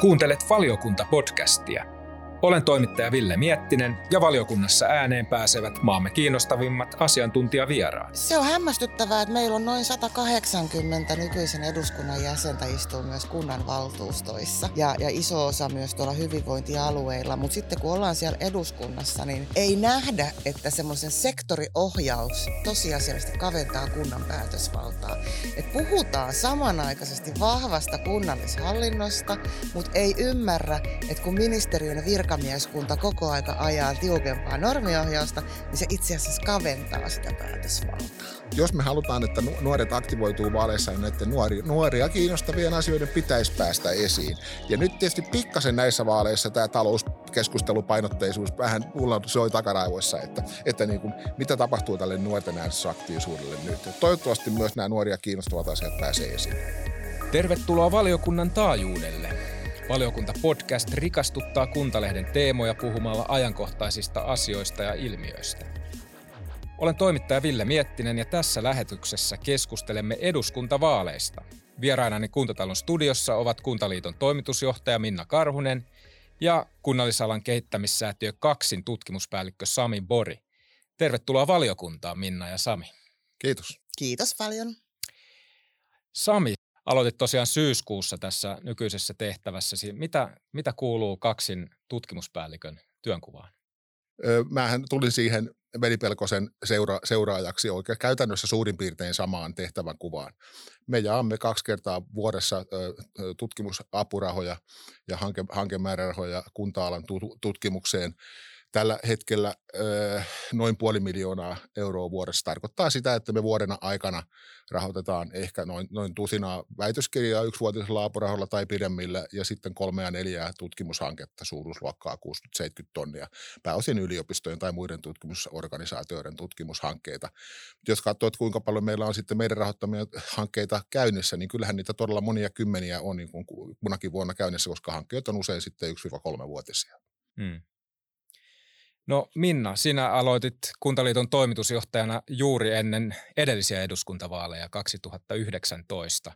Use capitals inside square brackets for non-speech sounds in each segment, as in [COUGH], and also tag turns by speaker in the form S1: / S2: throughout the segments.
S1: Kuuntelet valiokunta-podcastia. Olen toimittaja Ville Miettinen ja valiokunnassa ääneen pääsevät maamme kiinnostavimmat asiantuntijavieraat.
S2: Se on hämmästyttävää, että meillä on noin 180 nykyisen eduskunnan jäsentä istuu myös kunnan valtuustoissa ja, ja iso osa myös tuolla hyvinvointialueilla. Mutta sitten kun ollaan siellä eduskunnassa, niin ei nähdä, että semmoisen sektoriohjaus tosiasiallisesti kaventaa kunnan päätösvaltaa. Et puhutaan samanaikaisesti vahvasta kunnallishallinnosta, mutta ei ymmärrä, että kun ministeriön virka virkamieskunta koko aika ajaa tiukempaa normiohjausta, niin se itse asiassa kaventaa sitä päätösvaltaa.
S3: Jos me halutaan, että nuoret aktivoituu vaaleissa, niin näiden nuori, nuoria kiinnostavien asioiden pitäisi päästä esiin. Ja nyt tietysti pikkasen näissä vaaleissa tämä talouskeskustelupainotteisuus vähän mulla soi takaraivoissa, että, että niin kuin, mitä tapahtuu tälle nuorten äänestysaktiivisuudelle nyt. Ja toivottavasti myös nämä nuoria kiinnostavat asiat pääsee esiin.
S1: Tervetuloa valiokunnan taajuudelle. Valiokunta podcast rikastuttaa Kuntalehden teemoja puhumalla ajankohtaisista asioista ja ilmiöistä. Olen toimittaja Ville Miettinen ja tässä lähetyksessä keskustelemme eduskuntavaaleista. Vierainani Kuntatalon studiossa ovat Kuntaliiton toimitusjohtaja Minna Karhunen ja kunnallisalan kehittämissäätiö Kaksin tutkimuspäällikkö Sami Bori. Tervetuloa valiokuntaan Minna ja Sami.
S3: Kiitos.
S2: Kiitos paljon.
S1: Sami, aloitit tosiaan syyskuussa tässä nykyisessä tehtävässäsi. Mitä, mitä kuuluu kaksin tutkimuspäällikön työnkuvaan?
S3: Mähän tulin siihen Velipelkosen seura, seuraajaksi oikein käytännössä suurin piirtein samaan tehtävän kuvaan. Me jaamme kaksi kertaa vuodessa tutkimusapurahoja ja hanke, hankemäärärahoja kunta-alan tutkimukseen tällä hetkellä noin puoli miljoonaa euroa vuodessa. Tarkoittaa sitä, että me vuodena aikana rahoitetaan ehkä noin, noin tusinaa väitöskirjaa yksivuotisella apuraholla tai pidemmillä ja sitten kolmea ja neljää tutkimushanketta suuruusluokkaa 60-70 tonnia, pääosin yliopistojen tai muiden tutkimusorganisaatioiden tutkimushankkeita. Jos katsoo, että kuinka paljon meillä on sitten meidän rahoittamia hankkeita käynnissä, niin kyllähän niitä todella monia kymmeniä on niin kuin kunakin vuonna käynnissä, koska hankkeet on usein sitten 1-3 vuotisia.
S1: No Minna, sinä aloitit Kuntaliiton toimitusjohtajana juuri ennen edellisiä eduskuntavaaleja 2019.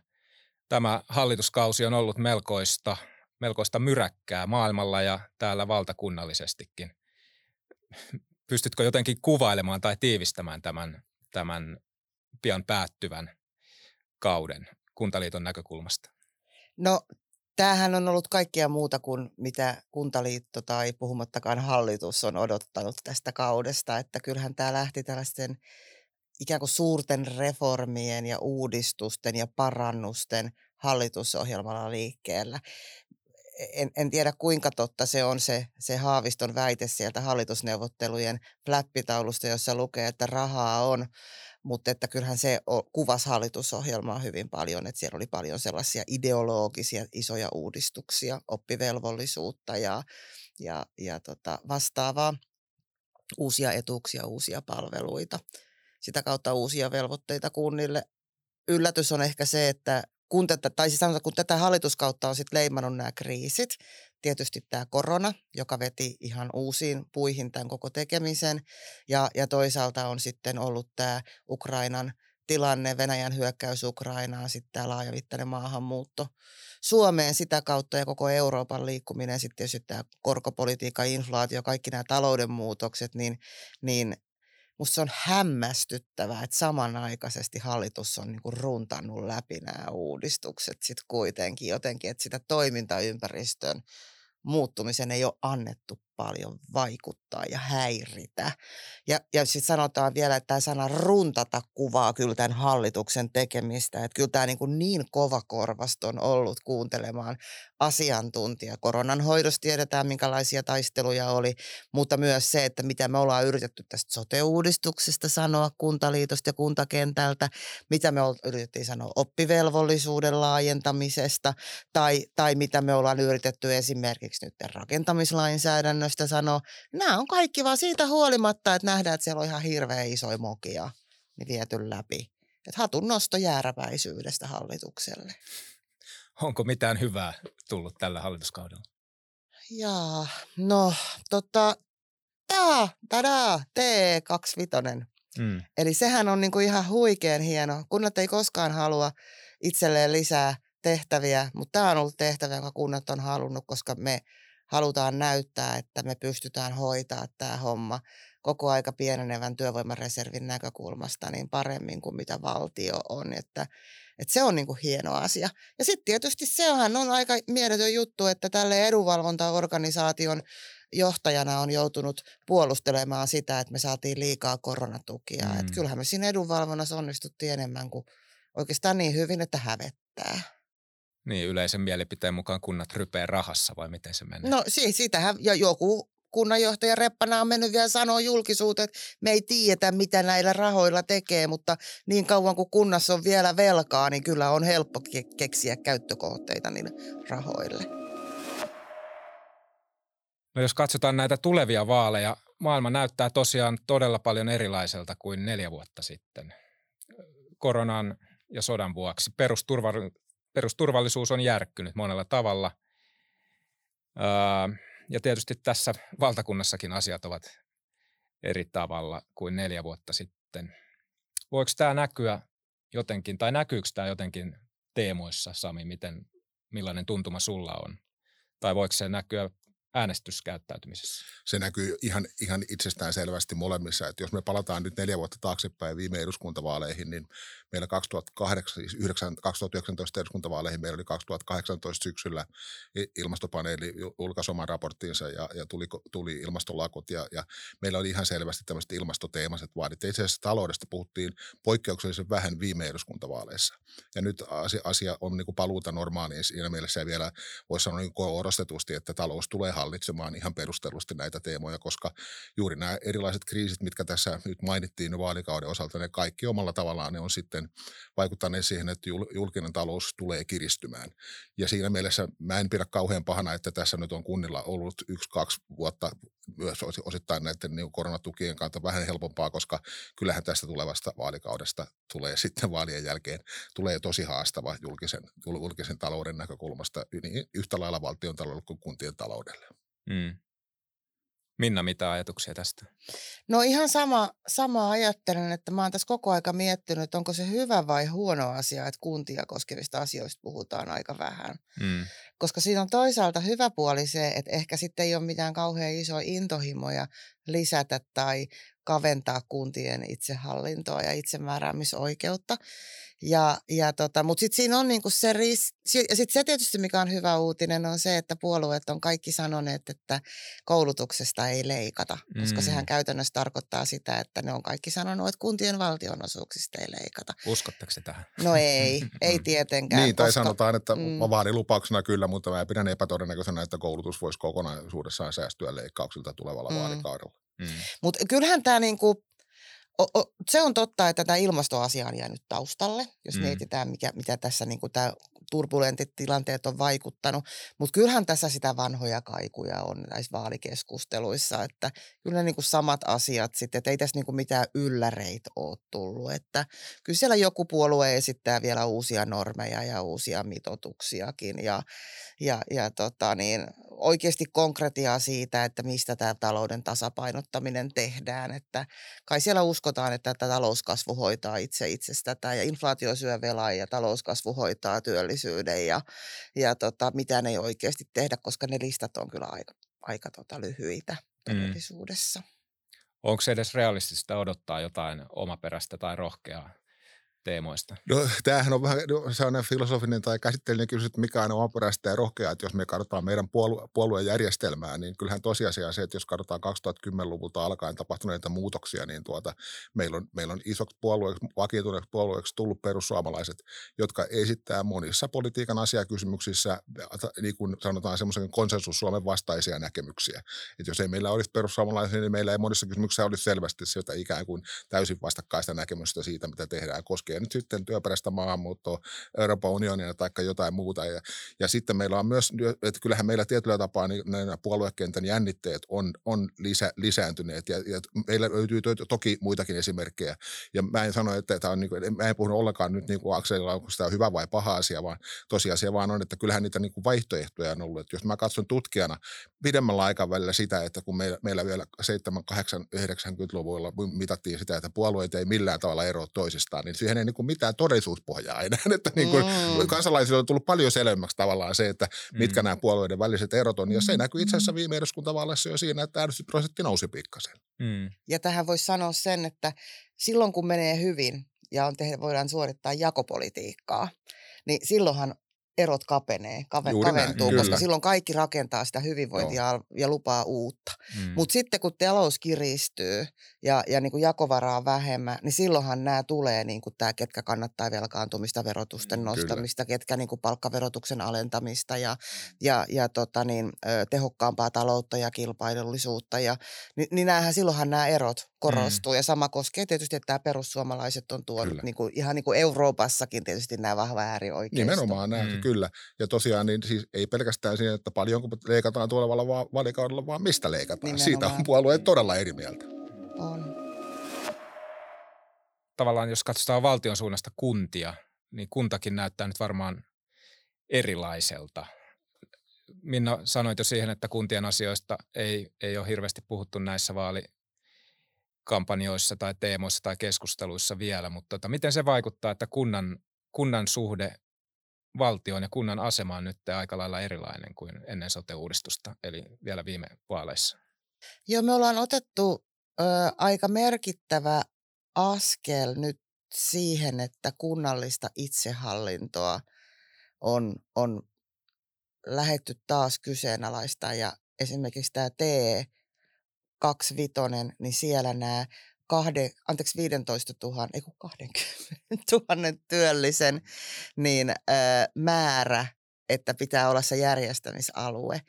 S1: Tämä hallituskausi on ollut melkoista, melkoista myräkkää maailmalla ja täällä valtakunnallisestikin. Pystytkö jotenkin kuvailemaan tai tiivistämään tämän, tämän pian päättyvän kauden Kuntaliiton näkökulmasta?
S2: No tämähän on ollut kaikkea muuta kuin mitä Kuntaliitto tai puhumattakaan hallitus on odottanut tästä kaudesta. Että kyllähän tämä lähti tällaisten ikään kuin suurten reformien ja uudistusten ja parannusten hallitusohjelmalla liikkeellä. En, en tiedä kuinka totta se on se, se Haaviston väite sieltä hallitusneuvottelujen flappitaulusta, jossa lukee, että rahaa on mutta että kyllähän se kuvasi hallitusohjelmaa hyvin paljon, että siellä oli paljon sellaisia ideologisia isoja uudistuksia, oppivelvollisuutta ja, ja, ja tota vastaavaa, uusia etuuksia, uusia palveluita, sitä kautta uusia velvoitteita kunnille. Yllätys on ehkä se, että kun tätä, tai siis sanotaan, kun tätä hallituskautta on sitten leimannut nämä kriisit, tietysti tämä korona, joka veti ihan uusiin puihin tämän koko tekemisen. Ja, ja toisaalta on sitten ollut tämä Ukrainan tilanne, Venäjän hyökkäys Ukrainaan, sitten tämä laajavittainen maahanmuutto Suomeen sitä kautta ja koko Euroopan liikkuminen, sitten tietysti tämä korkopolitiikka, inflaatio, kaikki nämä talouden muutokset, niin, niin musta se on hämmästyttävää, että samanaikaisesti hallitus on niinku runtannut läpi nämä uudistukset sitten kuitenkin jotenkin, että sitä toimintaympäristön muuttumisen ei ole annettu paljon vaikuttaa ja häiritä. Ja, ja sitten sanotaan vielä, että tämä sana runtata kuvaa kyllä tämän hallituksen tekemistä. Että kyllä tämä niin, kuin niin kova korvasta on ollut kuuntelemaan asiantuntija. Koronan hoidossa tiedetään, minkälaisia taisteluja oli, mutta myös se, että mitä me ollaan yritetty tästä sote-uudistuksesta sanoa kuntaliitosta ja kuntakentältä, mitä me yritettiin sanoa oppivelvollisuuden laajentamisesta tai, tai mitä me ollaan yritetty esimerkiksi nyt rakentamislainsäädännön lainsäädännöstä sanoo, nämä on kaikki vaan siitä huolimatta, että nähdään, että siellä on ihan hirveä isoja mokia niin viety läpi. Että hatun nosto jääräpäisyydestä hallitukselle.
S1: Onko mitään hyvää tullut tällä hallituskaudella?
S2: Jaa, no tota, taa, tada, T25. Mm. Eli sehän on niinku ihan huikean hieno. Kunnat ei koskaan halua itselleen lisää tehtäviä, mutta tämä on ollut tehtävä, jonka kunnat on halunnut, koska me halutaan näyttää, että me pystytään hoitaa tämä homma koko aika pienenevän työvoimareservin näkökulmasta niin paremmin kuin mitä valtio on. Että, että se on niin kuin hieno asia. Ja sitten tietysti sehän on aika mieletön juttu, että tälle edunvalvontaorganisaation johtajana on joutunut puolustelemaan sitä, että me saatiin liikaa koronatukia. Mm. Että kyllähän me siinä edunvalvonnassa onnistuttiin enemmän kuin oikeastaan niin hyvin, että hävettää.
S1: Niin, yleisen mielipiteen mukaan kunnat rypee rahassa vai miten se menee?
S2: No siis sitähän, ja joku kunnanjohtaja Reppana on mennyt vielä sanoa julkisuuteen, että me ei tiedetä, mitä näillä rahoilla tekee, mutta niin kauan kuin kunnassa on vielä velkaa, niin kyllä on helppo keksiä käyttökohteita niille rahoille.
S1: No jos katsotaan näitä tulevia vaaleja, maailma näyttää tosiaan todella paljon erilaiselta kuin neljä vuotta sitten. Koronan ja sodan vuoksi perusturvallisuus on järkkynyt monella tavalla. Ja tietysti tässä valtakunnassakin asiat ovat eri tavalla kuin neljä vuotta sitten. Voiko tämä näkyä jotenkin, tai näkyykö tämä jotenkin teemoissa, Sami, miten, millainen tuntuma sulla on? Tai voiko se näkyä äänestyskäyttäytymisessä?
S3: Se näkyy ihan, ihan itsestään selvästi molemmissa. Että jos me palataan nyt neljä vuotta taaksepäin viime eduskuntavaaleihin, niin meillä 2008, siis 9, 2019 eduskuntavaaleihin meillä oli 2018 syksyllä ilmastopaneeli julkaisi oman raporttinsa ja, ja tuli, tuli ilmastolakot ja, ja meillä oli ihan selvästi tämmöiset ilmastoteemaiset vaadit. Itse asiassa taloudesta puhuttiin poikkeuksellisen vähän viime eduskuntavaaleissa. Ja nyt asia, asia on niin kuin paluuta normaaliin siinä mielessä ja vielä voisi sanoa niin korostetusti, että talous tulee hallitsemaan ihan perustellusti näitä teemoja, koska juuri nämä erilaiset kriisit, mitkä tässä nyt mainittiin vaalikauden osalta, ne kaikki omalla tavallaan ne on sitten vaikuttaneet siihen, että julkinen talous tulee kiristymään. Ja siinä mielessä mä en pidä kauhean pahana, että tässä nyt on kunnilla ollut yksi, kaksi vuotta myös osittain näiden niin koronatukien kautta vähän helpompaa, koska kyllähän tästä tulevasta vaalikaudesta tulee [LAUGHS] sitten vaalien jälkeen tulee tosi haastava julkisen, julkisen talouden näkökulmasta niin yhtä lailla valtion taloudelle kuin kuntien taloudelle. Mm.
S1: Minna, mitä ajatuksia tästä?
S2: No ihan sama, sama ajattelen, että mä oon tässä koko aika miettinyt, että onko se hyvä vai huono asia, että kuntia koskevista asioista puhutaan aika vähän. Mm. Koska siinä on toisaalta hyvä puoli se, että ehkä sitten ei ole mitään kauhean isoja intohimoja lisätä tai kaventaa kuntien itsehallintoa ja itsemääräämisoikeutta. Ja, ja tota, Mutta sitten siinä on niinku se ris- ja sitten se tietysti, mikä on hyvä uutinen, on se, että puolueet on kaikki sanoneet, että koulutuksesta ei leikata, koska mm. sehän käytännössä tarkoittaa sitä, että ne on kaikki sanonut, että kuntien valtionosuuksista ei leikata.
S1: Uskotteko tähän?
S2: No ei, [LAUGHS] ei tietenkään.
S3: niin, tai koska, sanotaan, että mm. vaalilupauksena kyllä, mutta mä pidän epätodennäköisenä, että koulutus voisi kokonaisuudessaan säästyä leikkauksilta tulevalla mm. vaalikaudella.
S2: Mm. Mutta kyllähän tämä niinku, o, o, se on totta, että tämä ilmastoasia on jäänyt taustalle, jos mm. mietitään, mikä, mitä tässä niinku tämä turbulentit tilanteet on vaikuttanut. Mutta kyllähän tässä sitä vanhoja kaikuja on näissä vaalikeskusteluissa, että kyllä niin kuin samat asiat sitten, että ei tässä niin kuin mitään ylläreitä ole tullut. Että kyllä siellä joku puolue esittää vielä uusia normeja ja uusia mitotuksiakin ja, ja, ja tota niin, oikeasti konkretiaa siitä, että mistä tämä talouden tasapainottaminen tehdään. Että kai siellä uskotaan, että tämä talouskasvu hoitaa itse itsestä ja inflaatio syö velan ja talouskasvu hoitaa työllisyyden ja, ja tota, mitään ei oikeasti tehdä, koska ne listat on kyllä aika, aika tota lyhyitä mm. todellisuudessa. Mm.
S1: Onko se edes realistista odottaa jotain omaperäistä tai rohkeaa teemoista?
S3: No, tämähän on vähän no, sellainen filosofinen tai käsitteellinen kysymys, että mikä on omaperäistä ja rohkeaa, että jos me katsotaan meidän puolue- puoluejärjestelmää, niin kyllähän tosiasia on se, että jos katsotaan 2010-luvulta alkaen tapahtuneita muutoksia, niin tuota, meillä, on, meillä on isot puolueeksi, vakiintuneeksi puolueeksi tullut perussuomalaiset, jotka esittää monissa politiikan asiakysymyksissä, niin kuin sanotaan semmoisen konsensus Suomen vastaisia näkemyksiä. Että jos ei meillä olisi perussuomalaisia, niin meillä ei monissa kysymyksissä olisi selvästi sieltä ikään kuin täysin vastakkaista näkemystä siitä, mitä tehdään koskee koskee nyt sitten työperäistä maahanmuuttoa Euroopan unionia tai jotain muuta. Ja, ja sitten meillä on myös, että kyllähän meillä tietyllä tapaa niin nämä puoluekentän jännitteet on, on lisä, lisääntyneet ja, ja meillä löytyy toki muitakin esimerkkejä. Ja mä en sano, että tämä on, niin kuin, mä en puhunut ollenkaan nyt niin kuin Akselilla, onko tämä hyvä vai paha asia, vaan tosiasia vaan on, että kyllähän niitä niin kuin vaihtoehtoja on ollut. Että jos mä katson tutkijana pidemmällä aikavälillä sitä, että kun meillä, meillä vielä 7, 8, 90-luvulla mitattiin sitä, että puolueet ei millään tavalla eroa toisistaan, niin siihen ei niin kuin mitään todellisuuspohjaa enää. [LAUGHS] Että niin kuin mm. kansalaisille on tullut paljon selvemmäksi tavallaan se, että mitkä mm. nämä puolueiden väliset erot on. Ja se näkyy itse asiassa viime eduskuntavaaleissa jo siinä, että äänestysprosentti nousi pikkasen.
S2: Mm. Ja tähän voisi sanoa sen, että silloin kun menee hyvin ja on tehdä, voidaan suorittaa jakopolitiikkaa, niin silloinhan erot kapenee, kave, kaventuu, näin, koska kyllä. silloin kaikki rakentaa sitä hyvinvointia Joo. ja lupaa uutta. Mm. Mutta sitten kun talous kiristyy ja, ja niin kuin jakovaraa on vähemmän, niin silloinhan nämä tulee, niin kuin tämä, ketkä kannattaa velkaantumista, verotusten mm, nostamista, kyllä. ketkä niin kuin palkkaverotuksen alentamista ja, ja, ja tota niin, tehokkaampaa taloutta ja kilpailullisuutta. Ja, niin, niin näähän, silloinhan nämä erot korostuu. Mm. Ja sama koskee tietysti, että tämä perussuomalaiset on tuonut niin kuin, ihan niin kuin Euroopassakin tietysti nämä vahva äärioikeisto.
S3: Nimenomaan näin, mm. Kyllä. Ja tosiaan niin siis ei pelkästään siinä, että paljonko leikataan tulevalla valikaudella, vaan mistä leikataan. Nimenomaan. Siitä on puolueet todella eri mieltä. On.
S1: Tavallaan jos katsotaan valtion suunnasta kuntia, niin kuntakin näyttää nyt varmaan erilaiselta. Minna, sanoit jo siihen, että kuntien asioista ei, ei ole hirveästi puhuttu näissä vaali, kampanjoissa tai teemoissa tai keskusteluissa vielä, mutta tota, miten se vaikuttaa, että kunnan, kunnan suhde valtioon ja kunnan asema on nyt aika lailla erilainen kuin ennen sote-uudistusta, eli vielä viime vaaleissa?
S2: Joo, me ollaan otettu ö, aika merkittävä askel nyt siihen, että kunnallista itsehallintoa on, on lähetty taas kyseenalaista ja esimerkiksi tämä TE 25, niin siellä nämä kahde, anteeksi, 15 000, ei kun 20 000 työllisen niin, ää, määrä, että pitää olla se järjestämisalue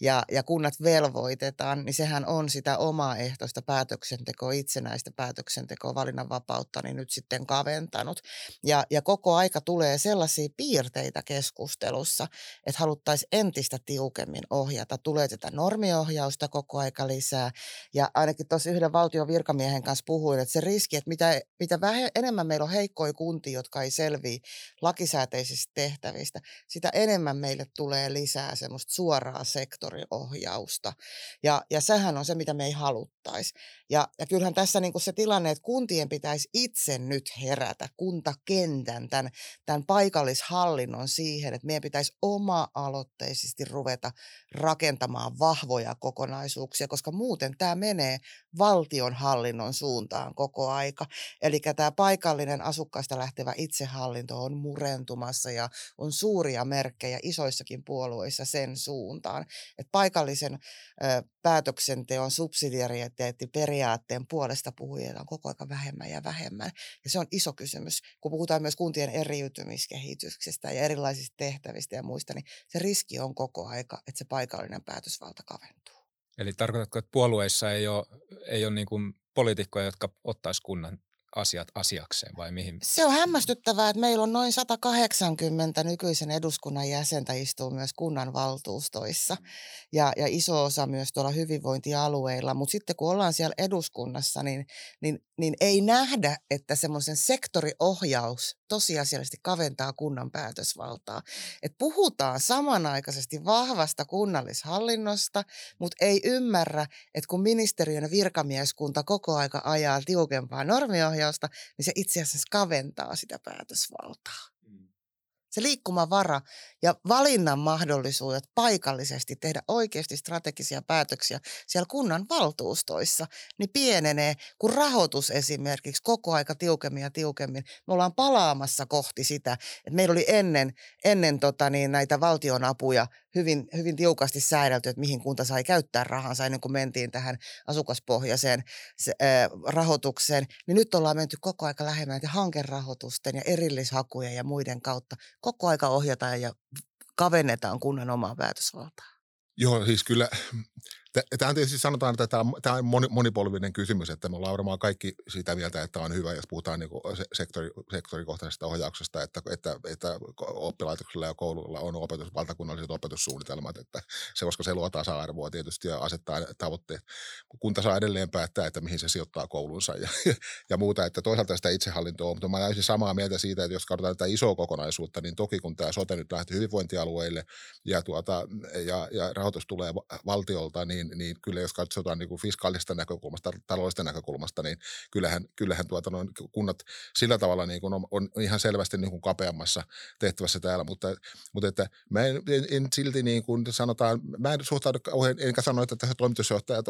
S2: ja, ja kunnat velvoitetaan, niin sehän on sitä omaehtoista päätöksentekoa, itsenäistä päätöksentekoa, valinnanvapautta, niin nyt sitten kaventanut. Ja, ja koko aika tulee sellaisia piirteitä keskustelussa, että haluttaisiin entistä tiukemmin ohjata. Tulee tätä normiohjausta koko aika lisää. Ja ainakin tuossa yhden valtion virkamiehen kanssa puhuin, että se riski, että mitä, mitä vähe, enemmän meillä on heikkoja kuntia, jotka ei selviä lakisääteisistä tehtävistä, sitä enemmän meille tulee lisää semmoista suoraa sektoria sektoriohjausta. Ja, ja sehän on se, mitä me ei haluttaisi. Ja, ja kyllähän tässä niin se tilanne, että kuntien pitäisi itse nyt herätä, kuntakentän, tämän, tämän paikallishallinnon siihen, että meidän pitäisi oma-aloitteisesti ruveta rakentamaan vahvoja kokonaisuuksia, koska muuten tämä menee valtionhallinnon suuntaan koko aika. Eli tämä paikallinen asukkaista lähtevä itsehallinto on murentumassa ja on suuria merkkejä isoissakin puolueissa sen suuntaan, että paikallisen ö, päätöksenteon subsidiariteettiperiaatteen puolesta puhujia on koko ajan vähemmän ja vähemmän. Ja se on iso kysymys. Kun puhutaan myös kuntien eriytymiskehityksestä ja erilaisista tehtävistä ja muista, niin se riski on koko aika, että se paikallinen päätösvalta kaventuu.
S1: Eli tarkoitatko, että puolueissa ei ole, ei ole niin poliitikkoja, jotka ottaisi kunnan asiat asiakseen vai mihin?
S2: Se on hämmästyttävää, että meillä on noin 180 nykyisen eduskunnan jäsentä istuu myös kunnan valtuustoissa ja, ja iso osa myös tuolla hyvinvointialueilla. Mutta sitten kun ollaan siellä eduskunnassa, niin, niin, niin ei nähdä, että semmoisen sektoriohjaus tosiasiallisesti kaventaa kunnan päätösvaltaa. Et puhutaan samanaikaisesti vahvasta kunnallishallinnosta, mutta ei ymmärrä, että kun ministeriön virkamieskunta koko aika ajaa tiukempaa normiohjausta, niin se itse asiassa kaventaa sitä päätösvaltaa se liikkumavara ja valinnan mahdollisuudet paikallisesti tehdä oikeasti strategisia päätöksiä siellä kunnan valtuustoissa, niin pienenee, kun rahoitus esimerkiksi koko aika tiukemmin ja tiukemmin. Me ollaan palaamassa kohti sitä, että meillä oli ennen, ennen tota niin, näitä valtionapuja hyvin, hyvin tiukasti säädelty, että mihin kunta sai käyttää rahansa ennen kuin mentiin tähän asukaspohjaiseen se, ää, rahoitukseen, niin nyt ollaan menty koko aika lähemmän hankerahoitusten ja erillishakujen ja muiden kautta koko aika ohjataan ja kavennetaan kunnan omaa päätösvaltaa.
S3: Joo, siis kyllä Tämä on tietysti sanotaan, että tämä on monipolvinen kysymys, että me ollaan varmaan kaikki sitä mieltä, että on hyvä, jos puhutaan niin sektori, sektorikohtaisesta ohjauksesta, että, että, että oppilaitoksilla ja kouluilla on opetus, valtakunnalliset opetussuunnitelmat, että se, koska se luo tasa-arvoa tietysti ja asettaa tavoitteet. Kunta saa edelleen päättää, että mihin se sijoittaa koulunsa ja, [LAUGHS] ja muuta, että toisaalta sitä itsehallintoa on, mutta mä olen samaa mieltä siitä, että jos katsotaan tätä isoa kokonaisuutta, niin toki kun tämä sote nyt lähti hyvinvointialueille ja, tuota, ja, ja rahoitus tulee valtiolta, niin niin, niin kyllä jos katsotaan niin kuin näkökulmasta, taloudellisesta näkökulmasta, niin kyllähän, kyllähän tuota, noin kunnat sillä tavalla niin kuin on, on ihan selvästi niin kuin kapeammassa tehtävässä täällä, mutta, mutta että mä en, en, en silti niin kuin sanotaan, mä en suhtaudu kauhean, enkä sano, että tässä toimitusjohtaja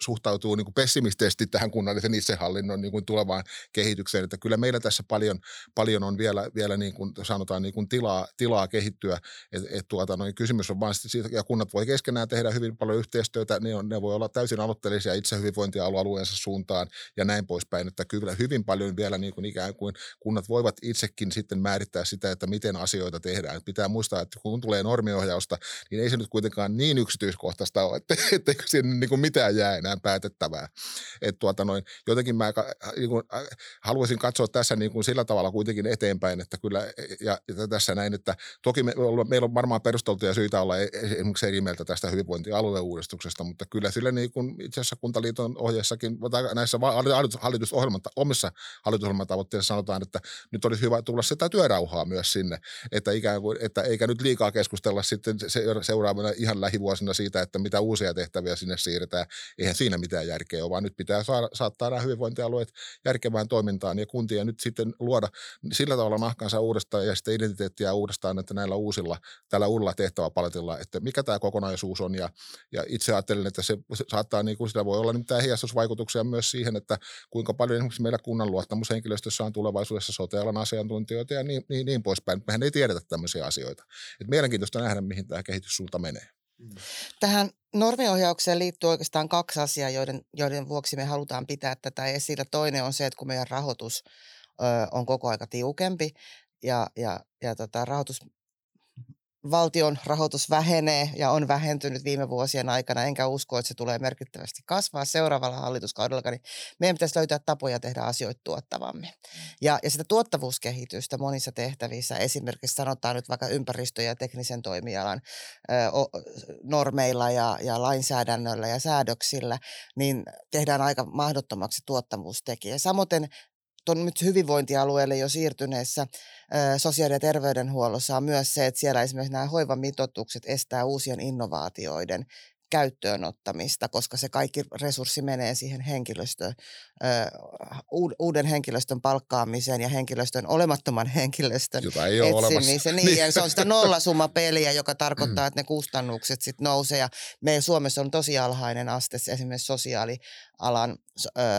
S3: suhtautuu niin kuin pessimistisesti tähän kunnallisen itsehallinnon niin kuin tulevaan kehitykseen, että kyllä meillä tässä paljon, paljon on vielä, vielä niin kuin sanotaan niin kuin tilaa, tilaa kehittyä, että et tuota, noin kysymys on vain siitä, ja kunnat voi keskenään tehdä hyvin paljon yhteistyötä, niin on, ne voi olla täysin aloitteellisia itse hyvinvointialueensa suuntaan ja näin poispäin, että kyllä hyvin paljon vielä niin kuin ikään kuin kunnat voivat itsekin sitten määrittää sitä, että miten asioita tehdään. Pitää muistaa, että kun tulee normiohjausta, niin ei se nyt kuitenkaan niin yksityiskohtaista ole, että [LAUGHS] etteikö siinä niin kuin mitään jää enää päätettävää. Että tuota noin, jotenkin mä niin kuin, haluaisin katsoa tässä niin kuin sillä tavalla kuitenkin eteenpäin, että kyllä, ja, ja tässä näin, että toki me, meillä on varmaan perusteltuja syitä olla e, esimerkiksi eri mieltä tästä hyvinvointialueuudistuksesta, mutta kyllä sillä niin kuin itse asiassa Kuntaliiton ohjeessakin, tai näissä hallitusohjelman, omissa hallitusohjelman tavoitteissa sanotaan, että nyt olisi hyvä tulla sitä työrauhaa myös sinne, että, ikään kuin, että eikä nyt liikaa keskustella sitten seuraavana ihan lähivuosina siitä, että mitä uusia tehtäviä sinne siirretään. Eihän siinä mitään järkeä ole, vaan nyt pitää saada, saattaa nämä hyvinvointialueet järkevään toimintaan ja kuntia nyt sitten luoda sillä tavalla nahkansa uudestaan ja sitten identiteettiä uudestaan, että näillä uusilla, tällä uudella tehtäväpaletilla, että mikä tämä kokonaisuus on ja, ja itse ajattelen, että se saattaa, niin kuin sitä voi olla mitään heijastusvaikutuksia myös siihen, että kuinka paljon esimerkiksi meillä kunnan luottamushenkilöstössä on tulevaisuudessa sote-alan asiantuntijoita ja niin, niin, niin poispäin. Mehän ei tiedetä tämmöisiä asioita. Et mielenkiintoista nähdä, mihin tämä kehityssuunta menee. Mm.
S2: Tähän normiohjaukseen liittyy oikeastaan kaksi asiaa, joiden, joiden vuoksi me halutaan pitää tätä esillä. Toinen on se, että kun meidän rahoitus ö, on koko aika tiukempi ja, ja, ja tota, rahoitus valtion rahoitus vähenee ja on vähentynyt viime vuosien aikana, enkä usko, että se tulee merkittävästi kasvaa seuraavalla hallituskaudella, niin meidän pitäisi löytää tapoja tehdä asioita tuottavammin. Ja, ja sitä tuottavuuskehitystä monissa tehtävissä, esimerkiksi sanotaan nyt vaikka ympäristö- ja teknisen toimialan ö, o, normeilla ja, ja lainsäädännöllä ja säädöksillä, niin tehdään aika mahdottomaksi tuottavuustekijä. Samoin tuon nyt hyvinvointialueelle jo siirtyneessä sosiaali- ja terveydenhuollossa on myös se, että siellä esimerkiksi nämä hoivamitoitukset estää uusien innovaatioiden käyttöönottamista, koska se kaikki resurssi menee siihen henkilöstö, uuden henkilöstön palkkaamiseen ja henkilöstön, olemattoman [LAUGHS] henkilöstön
S3: Jota ei ole
S2: etsimiseen. Niin, niin. se on sitä nollasumma-peliä, joka tarkoittaa, että ne kustannukset sitten nousee. Ja meillä Suomessa on tosi alhainen aste esimerkiksi sosiaalialan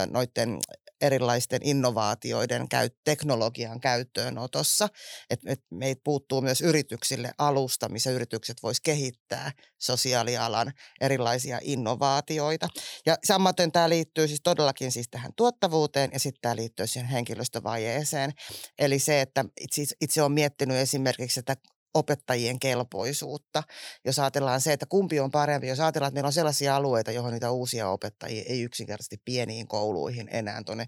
S2: noiden erilaisten innovaatioiden käy, teknologian käyttöönotossa. Et, et meitä puuttuu myös yrityksille alusta, missä yritykset vois kehittää sosiaalialan erilaisia innovaatioita. Ja samaten tämä liittyy siis todellakin siis tähän tuottavuuteen ja sitten tämä liittyy siihen henkilöstövajeeseen. Eli se, että itse, itse olen miettinyt esimerkiksi, että opettajien kelpoisuutta. Jos ajatellaan se, että kumpi on parempi, jos ajatellaan, että meillä on sellaisia alueita, johon niitä uusia opettajia ei yksinkertaisesti pieniin kouluihin enää tuonne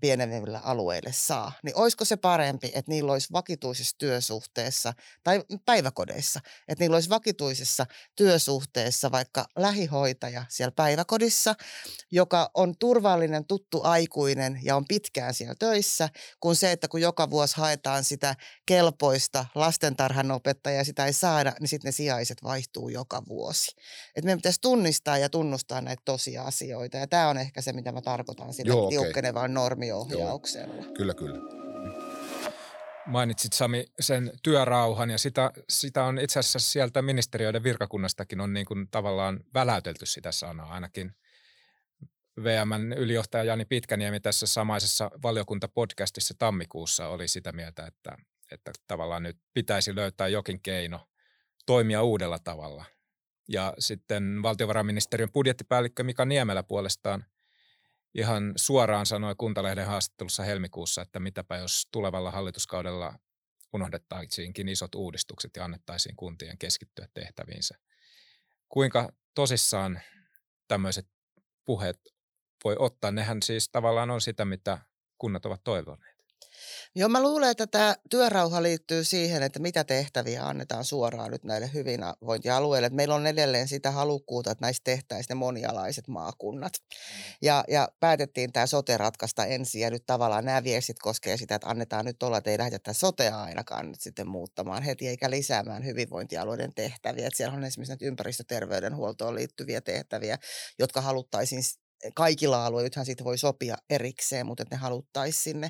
S2: pienemmille alueille saa, niin olisiko se parempi, että niillä olisi vakituisessa työsuhteessa tai päiväkodeissa, että niillä olisi vakituisessa työsuhteessa vaikka lähihoitaja siellä päiväkodissa, joka on turvallinen, tuttu aikuinen ja on pitkään siellä töissä, kun se, että kun joka vuosi haetaan sitä kelpoista lastentarhan opettaja ja sitä ei saada, niin sitten ne sijaiset vaihtuu joka vuosi. Et meidän pitäisi tunnistaa ja tunnustaa näitä tosiasioita ja tämä on ehkä se, mitä mä tarkoitan sillä Joo, okay. tiukkenevaan normiohjauksella.
S3: Joo. Kyllä, kyllä.
S1: Mainitsit Sami sen työrauhan ja sitä, sitä on itse asiassa sieltä ministeriöiden virkakunnastakin on niin kuin tavallaan väläytelty sitä sanaa ainakin – VMn ylijohtaja Jani Pitkäniemi tässä samaisessa valiokuntapodcastissa tammikuussa oli sitä mieltä, että että tavallaan nyt pitäisi löytää jokin keino toimia uudella tavalla. Ja sitten valtiovarainministeriön budjettipäällikkö Mika Niemelä puolestaan ihan suoraan sanoi Kuntalehden haastattelussa helmikuussa, että mitäpä jos tulevalla hallituskaudella unohdettaisiinkin isot uudistukset ja annettaisiin kuntien keskittyä tehtäviinsä. Kuinka tosissaan tämmöiset puheet voi ottaa? Nehän siis tavallaan on sitä, mitä kunnat ovat toivoneet.
S2: Joo, mä luulen, että tämä työrauha liittyy siihen, että mitä tehtäviä annetaan suoraan nyt näille hyvinvointialueille. Meillä on edelleen sitä halukkuutta, että näistä tehtäisiin ne monialaiset maakunnat. Ja, ja päätettiin tämä sote ratkaista ensin ja nyt tavallaan nämä viestit koskee sitä, että annetaan nyt olla, että ei lähdetä sotea ainakaan nyt sitten muuttamaan heti eikä lisäämään hyvinvointialueiden tehtäviä. Että siellä on esimerkiksi näitä ympäristöterveydenhuoltoon liittyviä tehtäviä, jotka haluttaisiin kaikilla alueilla, nythän siitä voi sopia erikseen, mutta ne haluttaisiin sinne.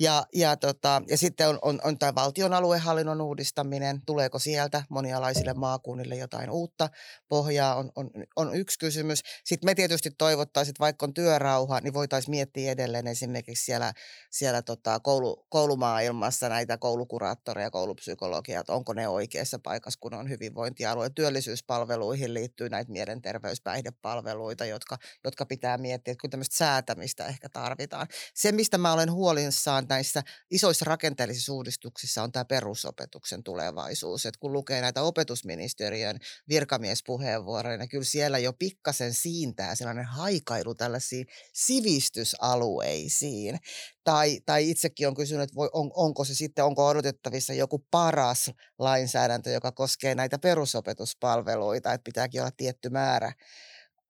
S2: Ja, ja, tota, ja sitten on, on, on tämä valtion aluehallinnon uudistaminen, tuleeko sieltä monialaisille maakunnille jotain uutta pohjaa, on, on, on yksi kysymys. Sitten me tietysti toivottaisiin, että vaikka on työrauha, niin voitaisiin miettiä edelleen esimerkiksi siellä, siellä tota koulu, koulumaailmassa näitä koulukuraattoreja, koulupsykologia, että onko ne oikeassa paikassa, kun on hyvinvointialue. Työllisyyspalveluihin liittyy näitä mielenterveyspäihdepalveluita, jotka, jotka pitää pitää miettiä, että kyllä tämmöistä säätämistä ehkä tarvitaan. Se, mistä mä olen huolissaan näissä isoissa rakenteellisissa uudistuksissa, on tämä perusopetuksen tulevaisuus. Että kun lukee näitä opetusministeriön virkamiespuheenvuoroja, niin kyllä siellä jo pikkasen siintää sellainen haikailu tällaisiin sivistysalueisiin. Tai, tai itsekin on kysynyt, että voi, on, onko se sitten, onko odotettavissa joku paras lainsäädäntö, joka koskee näitä perusopetuspalveluita, että pitääkin olla tietty määrä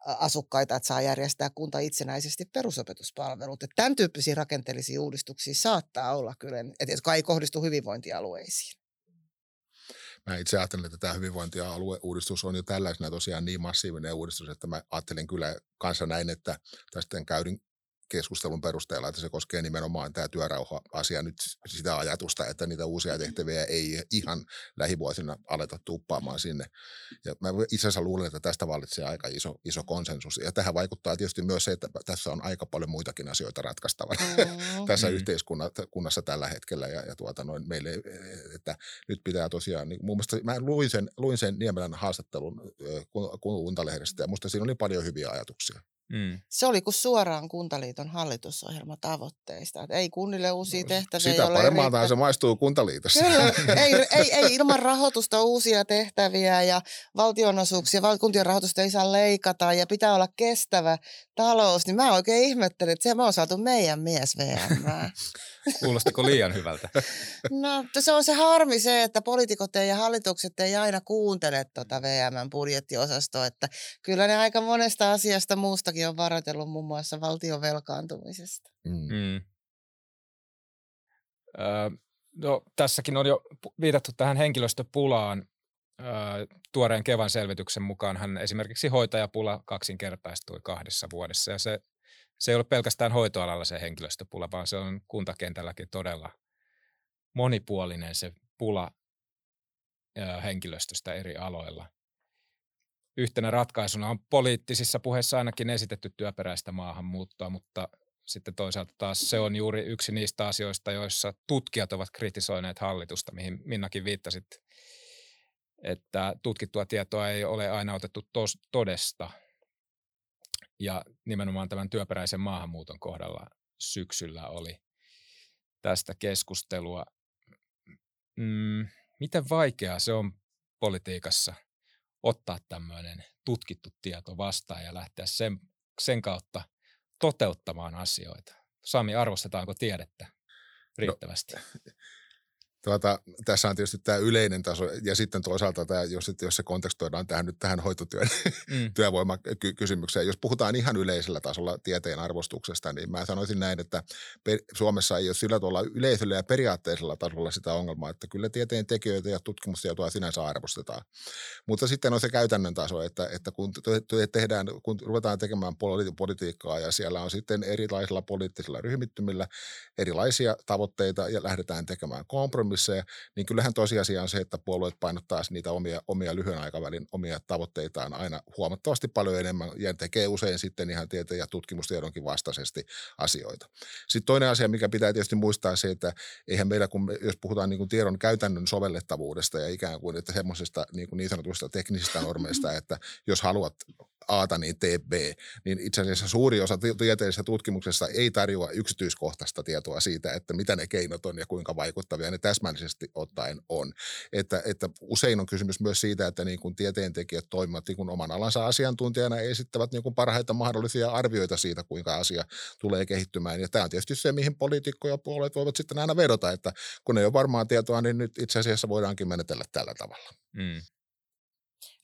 S2: asukkaita, että saa järjestää kunta itsenäisesti perusopetuspalvelut. Että tämän tyyppisiä rakenteellisia uudistuksia saattaa olla kyllä, että jotka ei kohdistu hyvinvointialueisiin.
S3: Mä itse ajattelen, että tämä hyvinvointialueuudistus on jo tällaisena tosiaan niin massiivinen uudistus, että mä ajattelen kyllä kanssa näin, että tästä käydin keskustelun perusteella, että se koskee nimenomaan tämä työrauha-asia nyt sitä ajatusta, että niitä uusia tehtäviä ei ihan lähivuosina aleta tuppaamaan sinne. Ja mä itse asiassa luulen, että tästä vallitsee aika iso, iso konsensus. Ja tähän vaikuttaa tietysti myös se, että tässä on aika paljon muitakin asioita ratkaistavana mm. [LAUGHS] tässä mm. yhteiskunnassa tällä hetkellä. Ja, ja tuota, noin meille, että nyt pitää tosiaan, niin mun mielestä mä luin sen, luin sen Niemelän haastattelun kuntalehdestä ja musta siinä oli paljon hyviä ajatuksia.
S2: Mm. Se oli kuin suoraan Kuntaliiton hallitusohjelma tavoitteista. Että ei kunnille uusia no, tehtäviä.
S3: Sitä paremmaltaan se maistuu Kuntaliitossa.
S2: Kyllä, [LAUGHS] ei, ei, ei ilman rahoitusta uusia tehtäviä ja valtionosuuksia, kuntien rahoitusta ei saa leikata ja pitää olla kestävä talous. Niin mä oikein ihmettelin, että se me on saatu meidän mies VM. [LAUGHS]
S1: Kuulostako liian hyvältä? [LAUGHS]
S2: No se on se harmi se, että poliitikot ja hallitukset ei aina kuuntele tuota VMn budjettiosastoa, että kyllä ne aika monesta asiasta muustakin on varoitellut muun muassa valtion velkaantumisesta. Mm. Mm.
S1: Öö, no, tässäkin on jo viitattu tähän henkilöstöpulaan. Öö, tuoreen Kevan selvityksen mukaan hän esimerkiksi hoitajapula kaksinkertaistui kahdessa vuodessa ja se se ei ole pelkästään hoitoalalla se henkilöstöpula, vaan se on kuntakentälläkin todella monipuolinen se pula henkilöstöstä eri aloilla. Yhtenä ratkaisuna on poliittisissa puheissa ainakin esitetty työperäistä maahanmuuttoa, mutta sitten toisaalta taas se on juuri yksi niistä asioista, joissa tutkijat ovat kritisoineet hallitusta, mihin Minnakin viittasit, että tutkittua tietoa ei ole aina otettu tos, todesta – ja nimenomaan tämän työperäisen maahanmuuton kohdalla syksyllä oli tästä keskustelua. Mm, miten vaikeaa se on politiikassa ottaa tämmöinen tutkittu tieto vastaan ja lähteä sen, sen kautta toteuttamaan asioita? Sami, arvostetaanko tiedettä no, riittävästi? No, [LAUGHS]
S3: Tuota, tässä on tietysti tämä yleinen taso ja sitten toisaalta tämä, jos, jos se kontekstoidaan tähän nyt tähän hoitotyön mm. [LAUGHS] työvoimakysymykseen. Jos puhutaan ihan yleisellä tasolla tieteen arvostuksesta, niin mä sanoisin näin, että Suomessa ei ole sillä tavalla yleisellä ja periaatteisella tasolla sitä ongelmaa, että kyllä tieteen tekijöitä ja tutkimustietoa sinänsä arvostetaan. Mutta sitten on se käytännön taso, että, että kun tehdään, kun ruvetaan tekemään politiikkaa ja siellä on sitten erilaisilla poliittisilla ryhmittymillä erilaisia tavoitteita ja lähdetään tekemään kompromisseja, kompromisseja, niin kyllähän tosiasia on se, että puolueet painottaa niitä omia, omia lyhyen aikavälin omia tavoitteitaan aina huomattavasti paljon enemmän ja tekee usein sitten ihan tieteen ja tutkimustiedonkin vastaisesti asioita. Sitten toinen asia, mikä pitää tietysti muistaa se, että eihän meillä, kun me, jos puhutaan niin kuin tiedon käytännön sovellettavuudesta ja ikään kuin että semmoisesta niin, kuin niin sanotusta teknisistä normeista, [CLEARS THROAT] että jos haluat A, tee B, niin itse asiassa suuri osa tieteellisestä tutkimuksesta ei tarjoa yksityiskohtaista tietoa siitä, että mitä ne keinot on ja kuinka vaikuttavia ne täsmällisesti ottaen on. Että, että usein on kysymys myös siitä, että niin kuin tieteentekijät toimivat niin kuin oman alansa asiantuntijana ja esittävät niin kuin parhaita mahdollisia arvioita siitä, kuinka asia tulee kehittymään. Ja tämä on tietysti se, mihin poliitikko ja voivat sitten aina vedota, että kun ei ole varmaa tietoa, niin nyt itse asiassa voidaankin menetellä tällä tavalla. Mm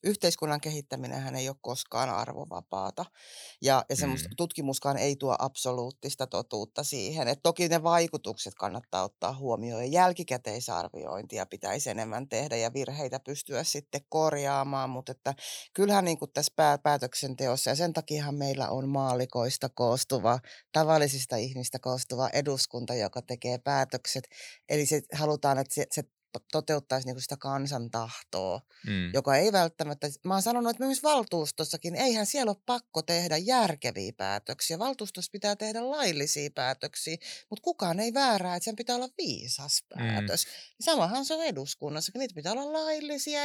S2: yhteiskunnan kehittäminen ei ole koskaan arvovapaata. Ja, ja mm. tutkimuskaan ei tuo absoluuttista totuutta siihen. Et toki ne vaikutukset kannattaa ottaa huomioon ja jälkikäteisarviointia pitäisi enemmän tehdä ja virheitä pystyä sitten korjaamaan. Mutta että kyllähän niin kuin tässä päätöksenteossa ja sen takiahan meillä on maalikoista koostuva, tavallisista ihmistä koostuva eduskunta, joka tekee päätökset. Eli se, halutaan, että se, se toteuttaisi niin sitä kansan tahtoa, mm. joka ei välttämättä, mä oon sanonut, että myös valtuustossakin, eihän siellä ole pakko tehdä järkeviä päätöksiä. Valtuustossa pitää tehdä laillisia päätöksiä, mutta kukaan ei väärää, että sen pitää olla viisas mm. päätös. Mm. Samahan se on eduskunnassakin, niitä pitää olla laillisia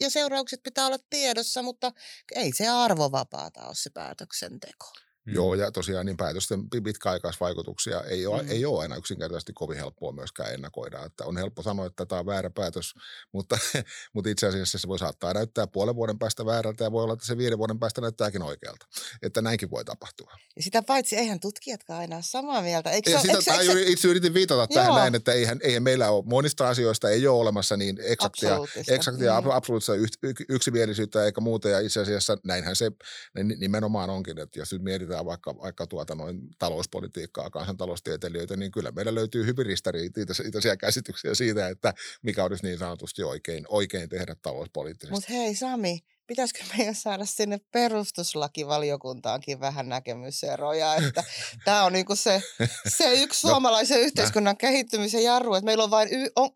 S2: ja seuraukset pitää olla tiedossa, mutta ei se arvovapaata ole se päätöksenteko.
S3: Mm. Joo, ja tosiaan niin päätösten pitkäaikaisvaikutuksia ei ole, mm. ei ole aina yksinkertaisesti kovin helppoa myöskään ennakoida. Että on helppo sanoa, että tämä on väärä päätös, [LAUGHS] mutta, mutta itse asiassa se voi saattaa näyttää puolen vuoden päästä väärältä ja voi olla, että se viiden vuoden päästä näyttääkin oikealta. Että näinkin voi tapahtua.
S2: Ja sitä paitsi eihän tutkijatkaan aina ole samaa mieltä. Eikö
S3: ja se, sitä, eikö, eikö, itse yritin viitata Joo. tähän näin, että eihän, eihän meillä ole monista asioista ei ole olemassa niin eksaktia, eksaktia mm. absoluuttista yksimielisyyttä eikä muuta. Ja itse asiassa näinhän se nimenomaan onkin, että jos nyt mietitään mietitään vaikka, vaikka tuota noin talouspolitiikkaa, kansantaloustieteilijöitä, niin kyllä meillä löytyy hyvin ristariitaisia käsityksiä siitä, että mikä olisi niin sanotusti oikein, oikein tehdä talouspoliittisesti.
S2: Mutta hei Sami, pitäisikö [LAUGHS] meidän saada sinne perustuslakivaliokuntaankin vähän näkemyseroja, että tämä on niinku se, se yksi no, suomalaisen no, yhteiskunnan kehittymisen jarru, että meillä on vain, y- on,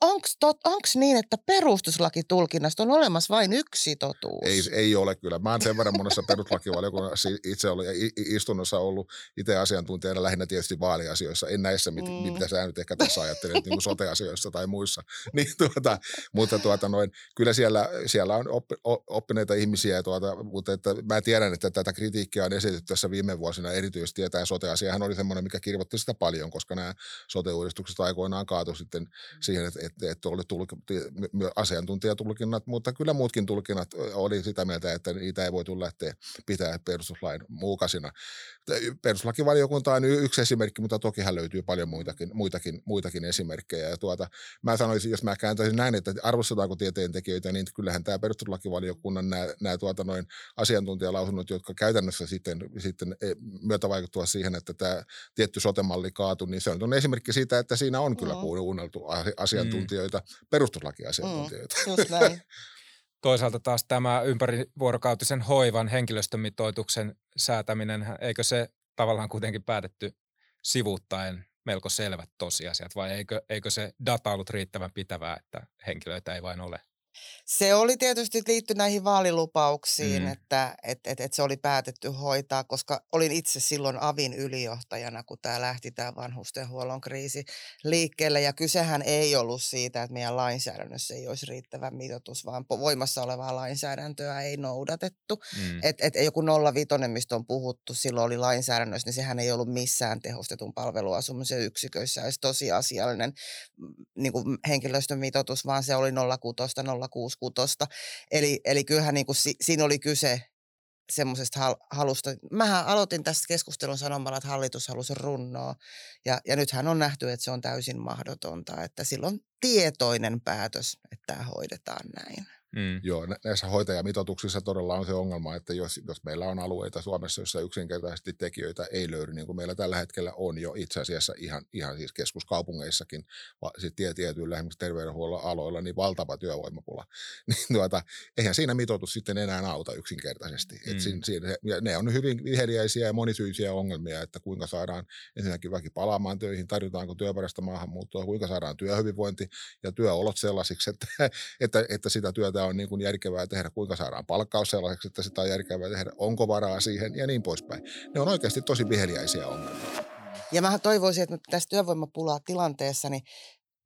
S2: onko niin, että perustuslakitulkinnasta on olemassa vain yksi totuus?
S3: Ei, ei ole kyllä. Mä oon sen verran monessa perustuslakivaliokunnassa itse ollut ja istunnossa ollut itse asiantuntijana lähinnä tietysti vaaliasioissa, en näissä, mit, mm. mitä sä nyt ehkä tässä ajattelet, niin kuin sote-asioissa tai muissa. [LAUGHS] Niin, tuota, mutta tuota noin, kyllä siellä, siellä on oppi, oppineita ihmisiä, tuota, mutta että mä tiedän, että tätä kritiikkiä on esitetty tässä viime vuosina erityisesti, ja tämä sote-asiahan oli semmoinen, mikä kirvoitti sitä paljon, koska nämä sote-uudistukset aikoinaan kaatu sitten siihen, että, että, että oli tulk, asiantuntijatulkinnat, mutta kyllä muutkin tulkinnat oli sitä mieltä, että niitä ei voitu lähteä pitää perustuslain muukasina. Perustuslakivaliokunta on yksi esimerkki, mutta tokihan löytyy paljon muitakin, muitakin, muitakin esimerkkejä. Ja tuota, mä sanoisin, jos mä kääntäisin näin, että arvostetaanko tieteentekijöitä, niin kyllähän tämä perustuslakivaliokunnan nämä, nämä tuota noin asiantuntijalausunnot, jotka käytännössä sitten, sitten e, myötä vaikuttavat siihen, että tämä tietty sotemalli kaatui, niin se on esimerkki siitä, että siinä on kyllä mm. kuunneltu asiantuntijoita, mm. perustuslakiasiantuntijoita. Mm, just näin. [LAUGHS]
S1: Toisaalta taas tämä ympärivuorokautisen hoivan henkilöstömitoituksen säätäminen, eikö se tavallaan kuitenkin päätetty sivuuttaen melko selvät tosiasiat, vai eikö, eikö se data ollut riittävän pitävää, että henkilöitä ei vain ole?
S2: Se oli tietysti liitty näihin vaalilupauksiin, mm. että et, et, et se oli päätetty hoitaa, koska olin itse silloin avin ylijohtajana, kun tämä lähti tämä vanhustenhuollon kriisi liikkeelle. Ja kysehän ei ollut siitä, että meidän lainsäädännössä ei olisi riittävä mitoitus, vaan voimassa olevaa lainsäädäntöä ei noudatettu. Mm. Että et joku 05, mistä on puhuttu, silloin oli lainsäädännössä, niin sehän ei ollut missään tehostetun palveluasumisen yksiköissä edes tosiasiallinen mm, niin kuin henkilöstön mitoitus, vaan se oli 06, 066. Eli, eli kyllähän niin kuin si, siinä oli kyse semmoisesta hal- halusta. Mähän aloitin tästä keskustelun sanomalla, että hallitus halusi runnoa. Ja, ja nythän on nähty, että se on täysin mahdotonta. Että silloin tietoinen päätös, että tämä hoidetaan näin.
S3: Mm. Joo, näissä hoitajamitoituksissa todella on se ongelma, että jos, jos meillä on alueita Suomessa, joissa yksinkertaisesti tekijöitä ei löydy, niin kuin meillä tällä hetkellä on jo itse asiassa ihan, ihan siis keskuskaupungeissakin, sitten tietyillä esimerkiksi terveydenhuollon aloilla, niin valtava työvoimapula. [LAUGHS] niin tuota, eihän siinä mitoitus sitten enää auta yksinkertaisesti. Mm. Et siinä, siinä, ja ne on hyvin viheliäisiä ja monisyisiä ongelmia, että kuinka saadaan ensinnäkin väki palaamaan töihin, tarjotaanko työperäistä maahanmuuttoa, kuinka saadaan työhyvinvointi ja työolot sellaisiksi, että, [LAUGHS] että, että sitä työtä on niin kuin järkevää tehdä, kuinka saadaan palkkaus sellaiseksi, että sitä on järkevää tehdä, onko varaa siihen ja niin poispäin. Ne on oikeasti tosi viheliäisiä ongelmia.
S2: Ja mä toivoisin, että tässä työvoimapulaa tilanteessa, niin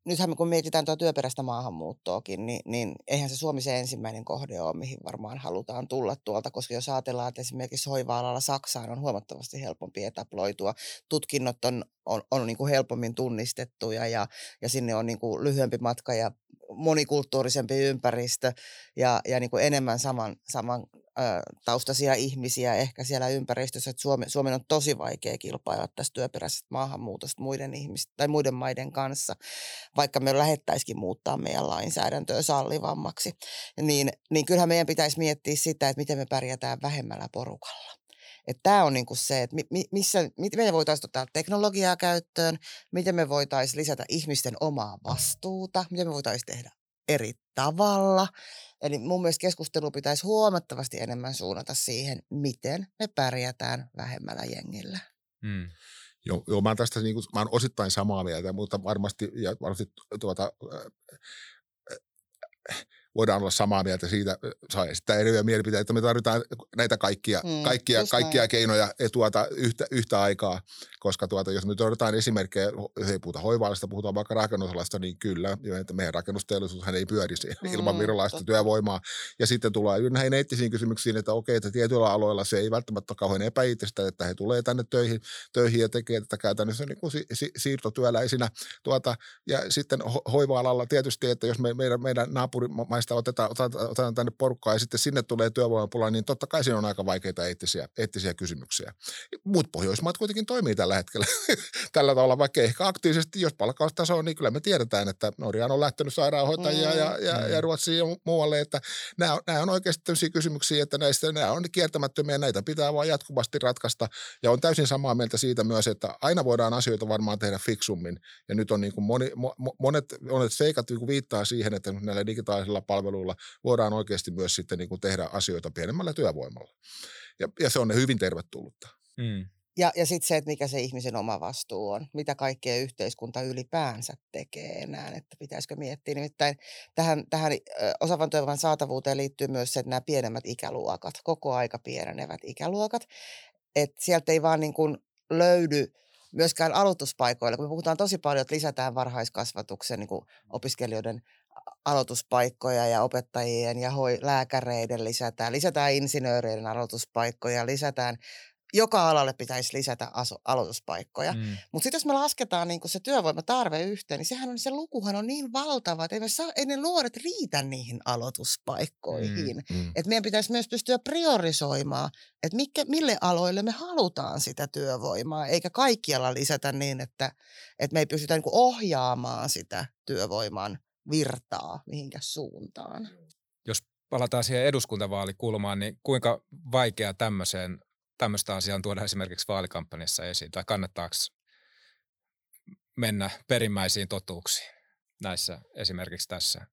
S2: nythän kun mietitään tuo työperäistä maahanmuuttoakin, niin, niin eihän se Suomi se ensimmäinen kohde ole, mihin varmaan halutaan tulla tuolta, koska jos ajatellaan, että esimerkiksi hoiva-alalla Saksaan on huomattavasti helpompi etaploitua, tutkinnot on, on, on niin kuin helpommin tunnistettuja ja, ja sinne on niin kuin lyhyempi matka ja monikulttuurisempi ympäristö ja, ja niin kuin enemmän saman, saman taustaisia ihmisiä ehkä siellä ympäristössä, että Suomen, Suomen on tosi vaikea kilpailla tästä työperäisestä maahanmuutosta muiden ihmisten tai muiden maiden kanssa, vaikka me lähettäisikin muuttaa meidän lainsäädäntöä sallivammaksi. Niin, niin kyllähän meidän pitäisi miettiä sitä, että miten me pärjätään vähemmällä porukalla. Tämä on niinku se, että mi, missä, miten me voitaisiin ottaa teknologiaa käyttöön, miten me voitaisiin lisätä ihmisten omaa vastuuta, miten me voitaisiin tehdä eri tavalla. Eli mun mielestä keskustelu pitäisi huomattavasti enemmän suunnata siihen, miten me pärjätään vähemmällä jengillä. Mm.
S3: Joo, joo, mä oon tästä niin kuin, mä oon osittain samaa mieltä, mutta varmasti, ja varmasti tuota, äh, äh, voidaan olla samaa mieltä siitä, saa esittää eriä mielipiteitä, että me tarvitaan näitä kaikkia, mm, kaikkia, kaikkia keinoja tuota, yhtä, yhtä aikaa, koska tuota, jos me otetaan esimerkkejä, jos ei puhuta hoivaalista, puhutaan vaikka rakennusalasta, niin kyllä, että meidän rakennusteollisuushan ei pyöri mm, ilman virolaista työvoimaa. Ja sitten tulee näihin eettisiin kysymyksiin, että okei, että tietyillä aloilla se ei välttämättä ole kauhean epäiitistä, että he tulee tänne töihin, töihin ja tekee tätä käytännössä niin kuin si, si, siirtotyöläisinä. Tuota, ja sitten ho- hoiva-alalla tietysti, että jos me, meidän, meidän naapurimaista otetaan, otetaan, otetaan tänne porukkaa ja sitten sinne tulee työvoimapula, niin totta kai siinä on aika vaikeita eettisiä, eettisiä kysymyksiä. Muut Pohjoismaat kuitenkin toimii tällä tällä hetkellä [LAUGHS] tällä tavalla, vaikka ehkä aktiivisesti, jos palkkaustaso on, niin kyllä me tiedetään, että Norjaan on lähtenyt sairaanhoitajia mm, ja, ja, mm. ja Ruotsiin ja muualle, että nämä on, nämä on oikeasti tämmöisiä kysymyksiä, että näistä nämä on kiertämättömiä, näitä pitää vaan jatkuvasti ratkaista ja on täysin samaa mieltä siitä myös, että aina voidaan asioita varmaan tehdä fiksummin ja nyt on niin kuin moni, mo, monet, monet seikat niin kuin viittaa siihen, että näillä digitaalisilla palveluilla voidaan oikeasti myös sitten niin kuin tehdä asioita pienemmällä työvoimalla ja, ja se on ne hyvin tervetullutta. Mm.
S2: Ja, ja sitten se, että mikä se ihmisen oma vastuu on, mitä kaikkea yhteiskunta ylipäänsä tekee enää, että pitäisikö miettiä. Nimittäin tähän, tähän osaavan työvoiman saatavuuteen liittyy myös se, että nämä pienemmät ikäluokat, koko aika pienenevät ikäluokat, että sieltä ei vaan niin kuin löydy myöskään aloituspaikoilla, kun me puhutaan tosi paljon, että lisätään varhaiskasvatuksen niin kuin opiskelijoiden aloituspaikkoja ja opettajien ja hoi, lääkäreiden lisätään, lisätään insinööreiden aloituspaikkoja, lisätään joka alalle pitäisi lisätä aso, aloituspaikkoja. Mm. Mutta sitten jos me lasketaan niin se työvoimatarve yhteen, niin sehän on, se lukuhan on niin valtava, että ei, me saa, ei ne nuoret riitä niihin aloituspaikkoihin. Mm. Mm. Et meidän pitäisi myös pystyä priorisoimaan, että mikä, mille aloille me halutaan sitä työvoimaa, eikä kaikkialla lisätä niin, että, että me ei pystytä niin ohjaamaan sitä työvoiman virtaa mihinkä suuntaan.
S1: Jos palataan siihen eduskuntavaalikulmaan, niin kuinka vaikea tämmöiseen tämmöistä asiaa tuoda esimerkiksi vaalikampanjassa esiin, tai kannattaako mennä perimmäisiin totuuksiin näissä esimerkiksi tässä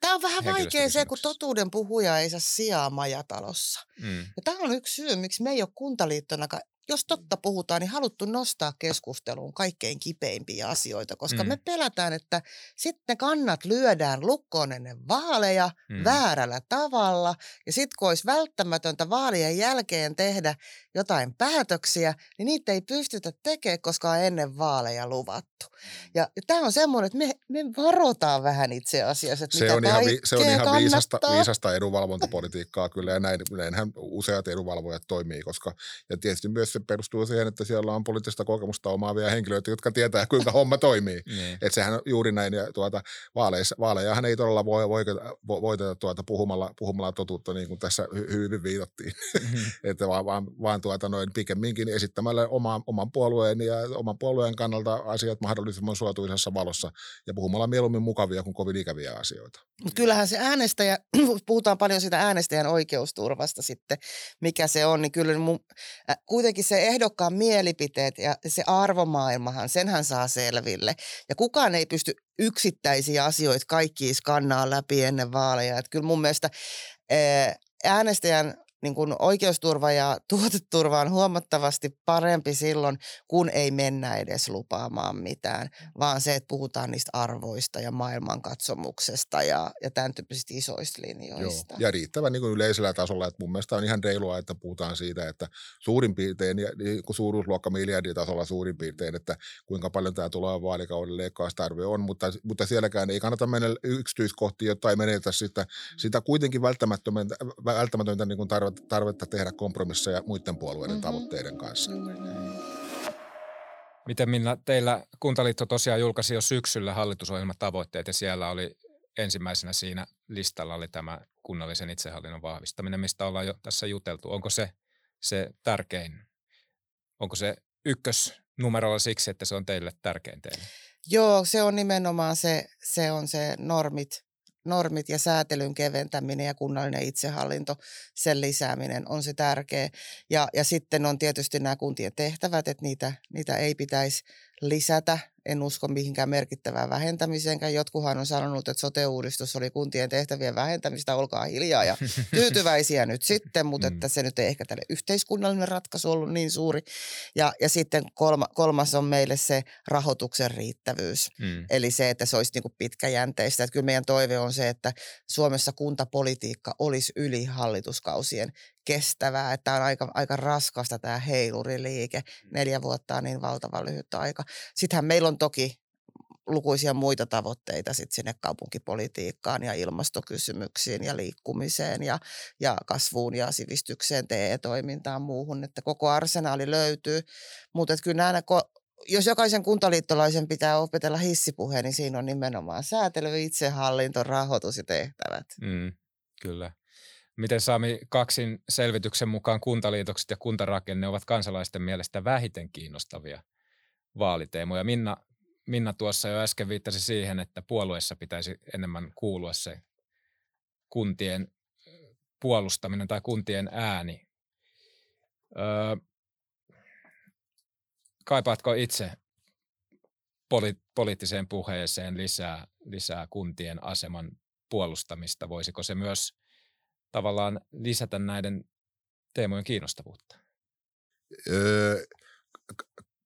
S2: Tämä on vähän vaikea se, kun totuuden puhuja ei saa sijaa majatalossa. Mm. Ja tämä on yksi syy, miksi me ei ole kuntaliittona jos totta puhutaan, niin haluttu nostaa keskusteluun kaikkein kipeimpiä asioita, koska mm. me pelätään, että sitten kannat lyödään lukkoon ennen vaaleja mm. väärällä tavalla, ja sitten kun olisi välttämätöntä vaalien jälkeen tehdä jotain päätöksiä, niin niitä ei pystytä tekemään, koska on ennen vaaleja luvattu. Ja, ja tämä on semmoinen, että me, me varotaan vähän itse asiassa, että
S3: se
S2: mitä
S3: on ihan, vi, Se on ihan viisasta, viisasta edunvalvontapolitiikkaa kyllä, ja näin, näinhän useat edunvalvojat toimii, koska, ja tietysti myös se perustuu siihen, että siellä on poliittista kokemusta omaavia henkilöitä, jotka tietää, kuinka [LAUGHS] homma toimii. niin. Että sehän on juuri näin, ja tuota, vaaleissa, vaalejahan ei todella voi voiteta, voiteta tuota puhumalla, puhumalla totuutta, niin kuin tässä hyvin viitattiin, mm-hmm. [LAUGHS] että vaan, vaan, vaan tuota noin pikemminkin esittämällä oma, oman puolueen ja oman puolueen kannalta asiat mahdollisimman suotuisessa valossa ja puhumalla mieluummin mukavia kuin kovin ikäviä asioita.
S2: Mutta kyllähän se äänestäjä, [CLEARS THROAT] puhutaan paljon sitä äänestäjän oikeusturvasta sitten, mikä se on, niin kyllä mun, äh, kuitenkin se ehdokkaan mielipiteet ja se arvomaailmahan, senhän saa selville. Ja kukaan ei pysty yksittäisiä asioita kaikki skannaa läpi ennen vaaleja. Että kyllä mun mielestä äänestäjän niin kuin oikeusturva ja [LAUGHS] tuoteturva on huomattavasti parempi silloin, kun ei mennä edes lupaamaan mitään, vaan se, että puhutaan niistä arvoista ja maailmankatsomuksesta ja, ja tämän tyyppisistä isoista linjoista.
S3: Joo. Ja riittävän niin kuin yleisellä tasolla, että mun mielestä on ihan reilua, että puhutaan siitä, että suurin piirtein, niin kuin suuruusluokka miljarditasolla suurin piirtein, että kuinka paljon tämä tulee vaalikauden leikkaustarve on, mutta, mutta sielläkään ei kannata mennä yksityiskohtiin, ei menetä sitä, sitä kuitenkin välttämätöntä, välttämätöntä niin kuin tarvetta, tarvetta tehdä kompromisseja muiden puolueiden mm-hmm. tavoitteiden kanssa.
S1: Miten Minna, teillä Kuntaliitto tosiaan julkaisi jo syksyllä hallitusohjelmatavoitteet ja siellä oli ensimmäisenä siinä listalla oli tämä kunnallisen itsehallinnon vahvistaminen, mistä ollaan jo tässä juteltu. Onko se se tärkein? Onko se ykkösnumerolla siksi, että se on teille tärkein teille?
S2: Joo, se on nimenomaan se, se on se normit, normit ja säätelyn keventäminen ja kunnallinen itsehallinto, sen lisääminen on se tärkeä. Ja, ja sitten on tietysti nämä kuntien tehtävät, että niitä, niitä ei pitäisi lisätä en usko mihinkään merkittävään vähentämiseenkään. Jotkuhan on sanonut, että sote-uudistus oli kuntien tehtävien vähentämistä, olkaa hiljaa ja [LAUGHS] tyytyväisiä nyt sitten, mutta että se nyt ei ehkä tälle yhteiskunnallinen ratkaisu ollut niin suuri. Ja, ja sitten kolma, kolmas on meille se rahoituksen riittävyys, mm. eli se, että se olisi niin kuin pitkäjänteistä. Että kyllä meidän toive on se, että Suomessa kuntapolitiikka olisi yli hallituskausien kestävää, että on aika, aika raskasta tämä heiluriliike. Mm. Neljä vuotta on niin valtavan lyhyt aika. Sittenhän meillä on toki lukuisia muita tavoitteita sit sinne kaupunkipolitiikkaan ja ilmastokysymyksiin ja liikkumiseen ja, ja kasvuun ja sivistykseen, TE-toimintaan muuhun, että koko arsenaali löytyy. Mutta kyllä nämä, jos jokaisen kuntaliittolaisen pitää opetella hissipuheen, niin siinä on nimenomaan säätely, itsehallinto, rahoitus ja tehtävät.
S1: Mm, kyllä. Miten Sami Kaksin selvityksen mukaan kuntaliitokset ja kuntarakenne ovat kansalaisten mielestä vähiten kiinnostavia vaaliteemoja? Minna, Minna tuossa jo äsken viittasi siihen, että puolueessa pitäisi enemmän kuulua se kuntien puolustaminen tai kuntien ääni. Öö, kaipaatko itse poli- poliittiseen puheeseen lisää, lisää kuntien aseman puolustamista? Voisiko se myös tavallaan lisätä näiden teemojen kiinnostavuutta?
S3: Öö,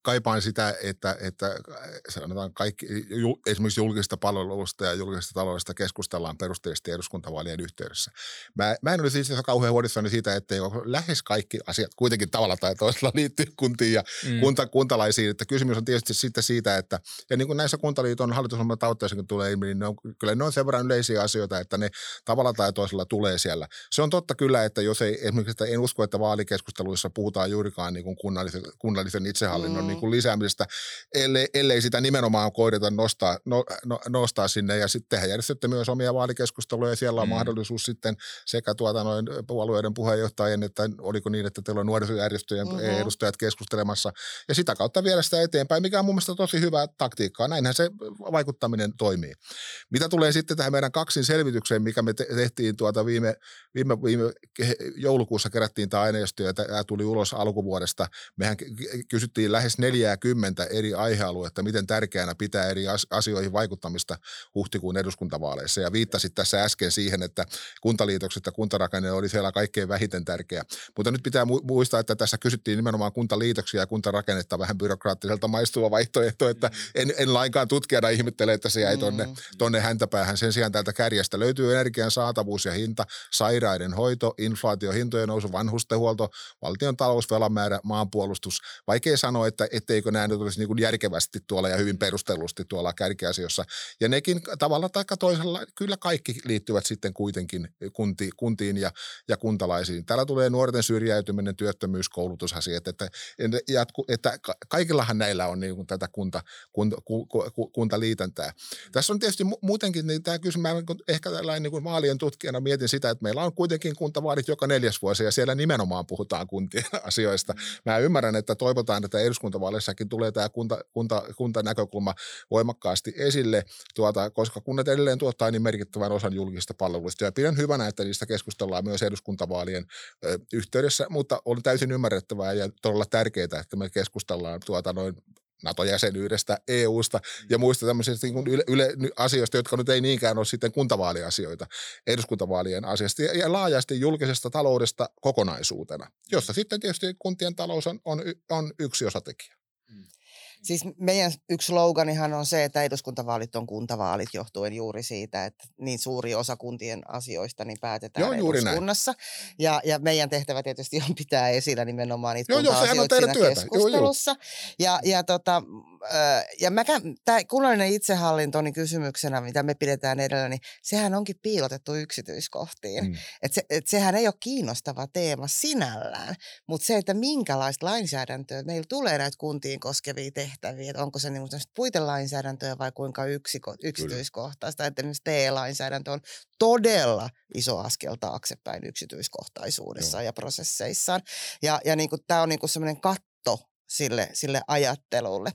S3: kaipaan sitä, että, että sanotaan kaikki, esimerkiksi julkista palvelusta ja julkisesta taloudesta keskustellaan perusteellisesti eduskuntavaalien yhteydessä. Mä, mä en ole siis kauhean huolissani siitä, että lähes kaikki asiat kuitenkin tavalla tai toisella liittyy kuntiin ja mm. kunta, kuntalaisiin. Että kysymys on tietysti sitten siitä, että ja niin kuin näissä kuntaliiton hallitusohjelman tavoitteissa tulee ilmi, niin ne on, kyllä ne on sen verran yleisiä asioita, että ne tavalla tai toisella tulee siellä. Se on totta kyllä, että jos ei esimerkiksi, että en usko, että vaalikeskusteluissa puhutaan juurikaan niin kuin kunnallisen, kunnallisen itsehallinnon mm niin kuin lisäämisestä, ellei, ellei sitä nimenomaan koideta nostaa, no, no, nostaa sinne. Ja sitten tehdään järjestätte myös omia vaalikeskusteluja ja siellä on mm. mahdollisuus sitten sekä tuota noin puolueiden puheenjohtajien, että oliko niin, että teillä on nuorisojärjestöjen mm-hmm. edustajat keskustelemassa ja sitä kautta viedä sitä eteenpäin, mikä on mun mielestä tosi hyvää taktiikkaa. Näinhän se vaikuttaminen toimii. Mitä tulee sitten tähän meidän kaksin selvitykseen, mikä me tehtiin tuota viime, viime, viime joulukuussa kerättiin tämä aineisto ja tämä tuli ulos alkuvuodesta. Mehän kysyttiin lähes 40 eri aihealuetta, miten tärkeänä pitää eri asioihin vaikuttamista huhtikuun eduskuntavaaleissa. Ja viittasit tässä äsken siihen, että kuntaliitokset ja kuntarakenne oli siellä kaikkein vähiten tärkeä. Mutta nyt pitää muistaa, että tässä kysyttiin nimenomaan kuntaliitoksia ja kuntarakennetta vähän byrokraattiselta maistuva vaihtoehto, että mm. en, en lainkaan tutkijana ihmettele, että se jäi tonne, mm. tonne häntäpäähän. Sen sijaan täältä kärjestä löytyy energian saatavuus ja hinta, sairaiden hoito, inflaatio, hintojen nousu, vanhustenhuolto, valtion talous, velan määrä, maanpuolustus. Vaikea sanoa, että etteikö nämä nyt olisi niin kuin järkevästi tuolla ja hyvin perustellusti tuolla kärkiasioissa. Ja nekin tavalla tai toisella, kyllä kaikki liittyvät sitten kuitenkin kunti, kuntiin ja, ja kuntalaisiin. Täällä tulee nuorten syrjäytyminen, työttömyys, koulutusasiat, että, jatku, että kaikillahan näillä on niin kuin tätä kunta, kunta, ku, ku, kuntaliitäntää. Tässä on tietysti muutenkin, niin tämä kysymys, mä ehkä tällainen niin kuin vaalien tutkijana mietin sitä, että meillä on kuitenkin kuntavaalit joka neljäs vuosi ja siellä nimenomaan puhutaan kuntien asioista. Mä ymmärrän, että toivotaan, että eduskunta eduskuntavaaleissakin tulee tämä kunta, kunta, kuntanäkökulma voimakkaasti esille, tuota, koska kunnat edelleen tuottaa niin merkittävän osan julkista palveluista. Ja pidän hyvänä, että niistä keskustellaan myös eduskuntavaalien ö, yhteydessä, mutta on täysin ymmärrettävää ja todella tärkeää, että me keskustellaan tuota noin NATO-jäsenyydestä, EUsta ja muista tämmöisistä niin yle, yle, asioista, jotka nyt ei niinkään ole sitten kuntavaaliasioita, eduskuntavaalien asiasta ja, ja laajasti julkisesta taloudesta kokonaisuutena, jossa sitten tietysti kuntien talous on, on, on yksi osatekijä.
S2: Siis meidän yksi sloganihan on se, että eduskuntavaalit on kuntavaalit johtuen juuri siitä, että niin suuri osa kuntien asioista niin päätetään Joo, juuri eduskunnassa. Näin. Ja, ja meidän tehtävä tietysti on pitää esillä nimenomaan niitä Joo, kunta-asioita siinä työtä. keskustelussa. Joo, ja, ja, tota, ja mäkään, tämä kunnallinen itsehallinto niin kysymyksenä, mitä me pidetään edellä, niin sehän onkin piilotettu yksityiskohtiin. Mm. Et se, et sehän ei ole kiinnostava teema sinällään, mutta se, että minkälaista lainsäädäntöä meillä tulee näitä kuntiin koskevia tehtäviä, tehtäviä, että onko se niin puitelainsäädäntöä vai kuinka yksiko, yksityiskohtaista. Että esimerkiksi TE-lainsäädäntö on todella iso askel taaksepäin yksityiskohtaisuudessa Joo. ja prosesseissaan. Ja, ja niin kuin, tämä on niin kuin semmoinen katto sille, sille ajattelulle.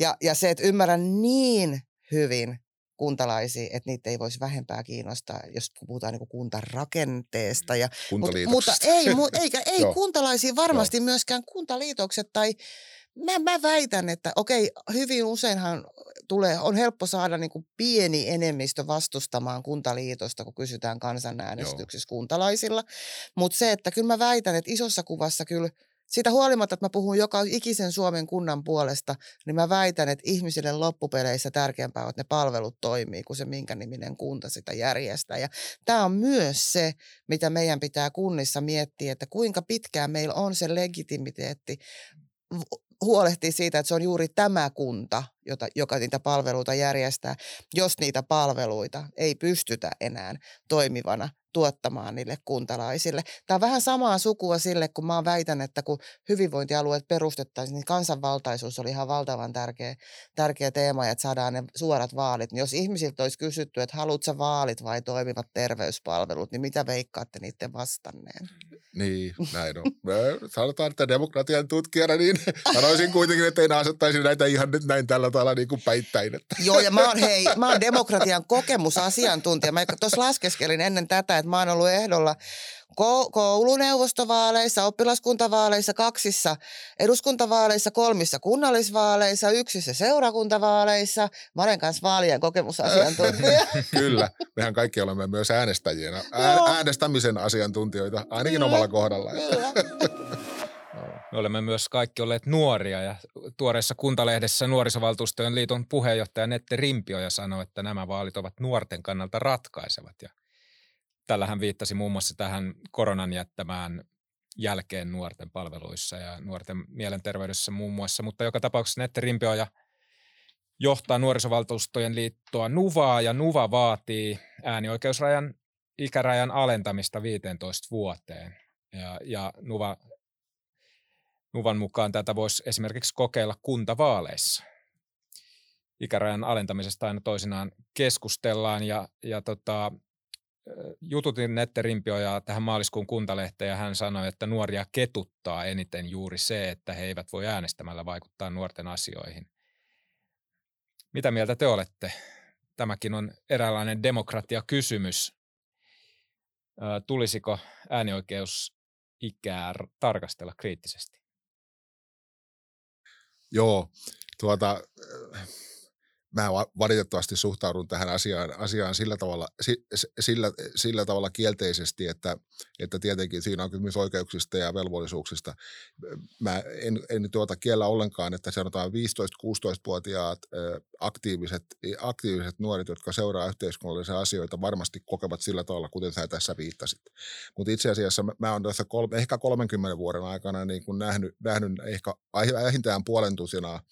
S2: Ja, ja se, että ymmärrän niin hyvin kuntalaisia, että niitä ei voisi vähempää kiinnostaa, jos puhutaan niin kuntarakenteesta. Ja, mutta, mutta ei, mu, [LAUGHS] eikä, ei kuntalaisia varmasti Joo. myöskään kuntaliitokset tai mä, mä väitän, että okei, hyvin useinhan tulee, on helppo saada niin kuin pieni enemmistö vastustamaan kuntaliitosta, kun kysytään kansanäänestyksissä Joo. kuntalaisilla. Mutta se, että kyllä mä väitän, että isossa kuvassa kyllä siitä huolimatta, että mä puhun joka ikisen Suomen kunnan puolesta, niin mä väitän, että ihmisille loppupeleissä tärkeämpää on, että ne palvelut toimii, kuin se minkä niminen kunta sitä järjestää. Ja tämä on myös se, mitä meidän pitää kunnissa miettiä, että kuinka pitkään meillä on se legitimiteetti huolehtii siitä, että se on juuri tämä kunta, jota, joka niitä palveluita järjestää, jos niitä palveluita ei pystytä enää toimivana tuottamaan niille kuntalaisille. Tämä on vähän samaa sukua sille, kun mä väitän, että kun hyvinvointialueet perustettaisiin, niin kansanvaltaisuus oli ihan valtavan tärkeä, tärkeä teema, että saadaan ne suorat vaalit. Niin jos ihmisiltä olisi kysytty, että haluatko vaalit vai toimivat terveyspalvelut, niin mitä veikkaatte niiden vastanneen?
S3: Niin, näin on. [LAUGHS] Sanotaan, että demokratian tutkijana, niin [LAUGHS] sanoisin kuitenkin, että ei asettaisi näitä ihan nyt näin tällä tavalla niin kuin päittäin. Että. [LAUGHS]
S2: Joo, ja mä oon, hei, mä oon demokratian kokemusasiantuntija. Mä tuossa laskeskelin ennen tätä, että mä oon ollut ehdolla kouluneuvostovaaleissa, oppilaskuntavaaleissa, kaksissa eduskuntavaaleissa, kolmissa kunnallisvaaleissa, yksissä seurakuntavaaleissa. Mä olen kanssa vaalien kokemusasiantuntija. [LAUGHS]
S3: Kyllä, mehän kaikki olemme myös äänestäjiä, äänestämisen asiantuntijoita, ainakin Kyllä. omalla kohdalla. Kyllä. [LAUGHS]
S1: Me olemme myös kaikki olleet nuoria ja tuoreessa kuntalehdessä nuorisovaltuustojen liiton puheenjohtaja Nette Rimpioja sanoi, että nämä vaalit ovat nuorten kannalta ratkaisevat. Ja tällä hän viittasi muun muassa tähän koronan jättämään jälkeen nuorten palveluissa ja nuorten mielenterveydessä muun muassa, mutta joka tapauksessa Nette Rimpioja johtaa nuorisovaltuustojen liittoa Nuvaa ja Nuva vaatii äänioikeusrajan ikärajan alentamista 15 vuoteen. Ja, ja Nuva Nuvan mukaan tätä voisi esimerkiksi kokeilla kuntavaaleissa. Ikärajan alentamisesta aina toisinaan keskustellaan ja, ja tota, jututin Nette Rimpioja tähän maaliskuun kuntalehteen ja hän sanoi, että nuoria ketuttaa eniten juuri se, että he eivät voi äänestämällä vaikuttaa nuorten asioihin. Mitä mieltä te olette? Tämäkin on eräänlainen demokratiakysymys. Tulisiko äänioikeus-ikää tarkastella kriittisesti?
S3: Joo, tuota, mä valitettavasti suhtaudun tähän asiaan, asiaan sillä, tavalla, sillä, sillä tavalla kielteisesti, että, että tietenkin siinä on kysymys oikeuksista ja velvollisuuksista. Mä en, en tuota kiellä ollenkaan, että sanotaan 15-16-vuotiaat aktiiviset, aktiiviset nuoret, jotka seuraa yhteiskunnallisia asioita, varmasti kokevat sillä tavalla, kuten sä tässä viittasit. Mutta itse asiassa mä oon tässä kolme, ehkä 30 vuoden aikana niin kun nähnyt, nähnyt ehkä vähintään puolen tusinaa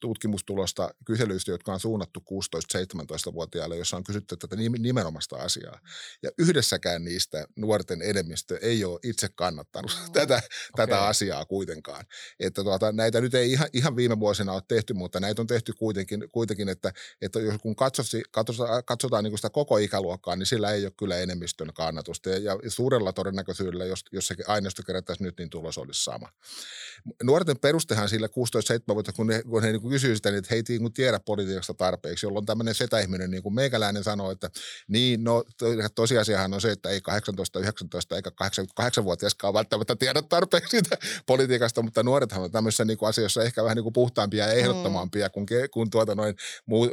S3: tutkimustulosta kyselyistä, jotka on suunnattu 16-17-vuotiaille, jossa on kysytty tätä nimenomasta asiaa. Ja yhdessäkään niistä nuorten enemmistö ei ole itse kannattanut no. tätä, okay. tätä asiaa kuitenkaan. Että tuota, näitä nyt ei ihan, ihan viime vuosina ole tehty, mutta näitä on tehty kuitenkin, kuitenkin että, että jos kun katsotaan, katsotaan, katsotaan niin sitä koko ikäluokkaa, niin sillä ei ole kyllä enemmistön kannatusta. Ja, ja suurella todennäköisyydellä, jos, jos se aineisto kerättäisiin nyt, niin tulos olisi sama. Nuorten perustehan sillä 16-17 vuotta, kun he, kun he niin kysyivät sitä, niin että he ei niin tiedä politiikasta tarpeeksi, jolloin tämmöinen setäihminen niin kuin meikäläinen sanoo, että niin, no tosiasiahan on se, että ei 18, 19 eikä 88-vuotiaskaan välttämättä tiedä tarpeeksi siitä politiikasta, mutta nuorethan on tämmöisessä niin kuin asiassa ehkä vähän niin kuin puhtaampia ja ehdottomampia mm. kuin, kuin tuota noin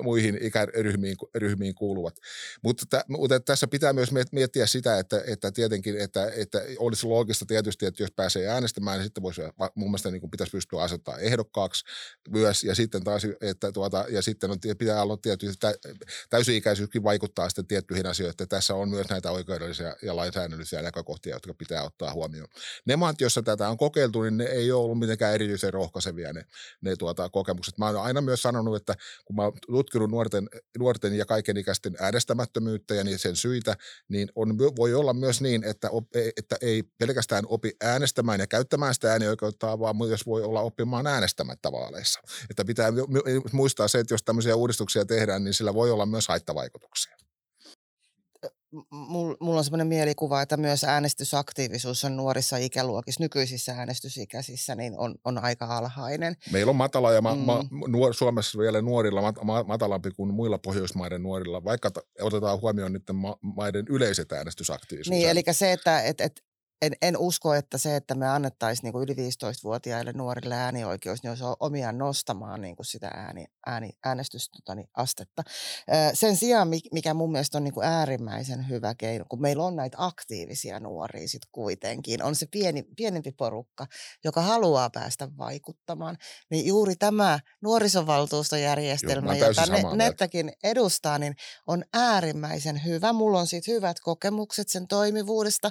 S3: muihin ikäryhmiin ryhmiin kuuluvat. Mutta, mutta tässä pitää myös miettiä sitä, että, että tietenkin, että, että olisi loogista tietysti, että jos pääsee äänestämään, niin sitten voisi mun mielestä niin kuin pitäisi pystyä asettaa ehdokkaaksi myös, ja sitten taas, että tuota, ja sitten on, pitää olla tietysti, täysi-ikäisyyskin vaikuttaa sitten tiettyihin asioihin, että tässä on myös näitä oikeudellisia ja lainsäädännöllisiä näkökohtia, jotka pitää ottaa huomioon. Ne maat, joissa tätä on kokeiltu, niin ne ei ole ollut mitenkään erityisen rohkaisevia ne, ne tuota, kokemukset. Mä olen aina myös sanonut, että kun mä oon tutkinut nuorten, nuorten ja kaikenikäisten äänestämättömyyttä ja sen syitä, niin on, voi olla myös niin, että, op, että ei pelkästään opi äänestämään ja käyttämään sitä äänioikeutta, vaan myös voi olla oppimaan äänestämättä vaaleissa. Että pitää muistaa se, että jos tämmöisiä uudistuksia tehdään, niin sillä voi olla myös haittavaikutuksia
S2: mulla on sellainen mielikuva, että myös äänestysaktiivisuus on nuorissa ikäluokissa, nykyisissä äänestysikäisissä, niin on, on aika alhainen.
S3: Meillä on matala ja ma, mm. ma, nuor, Suomessa vielä nuorilla mat, ma, matalampi kuin muilla Pohjoismaiden nuorilla, vaikka otetaan huomioon niiden ma, maiden yleiset äänestysaktiivisuus.
S2: Niin, eli se, että et, et en, en usko, että se, että me annettaisiin niin yli 15-vuotiaille nuorille äänioikeus, niin olisi omiaan nostamaan niin kuin sitä ääni, ääni, äänestysastetta. Sen sijaan, mikä mun mielestä on niin kuin äärimmäisen hyvä keino, kun meillä on näitä aktiivisia nuoria sit kuitenkin, on se pieni, pienempi porukka, joka haluaa päästä vaikuttamaan, niin juuri tämä nuorisovaltuustojärjestelmä, Joo, jota ne, Nettäkin edustaa, niin on äärimmäisen hyvä. Mulla on siitä hyvät kokemukset sen toimivuudesta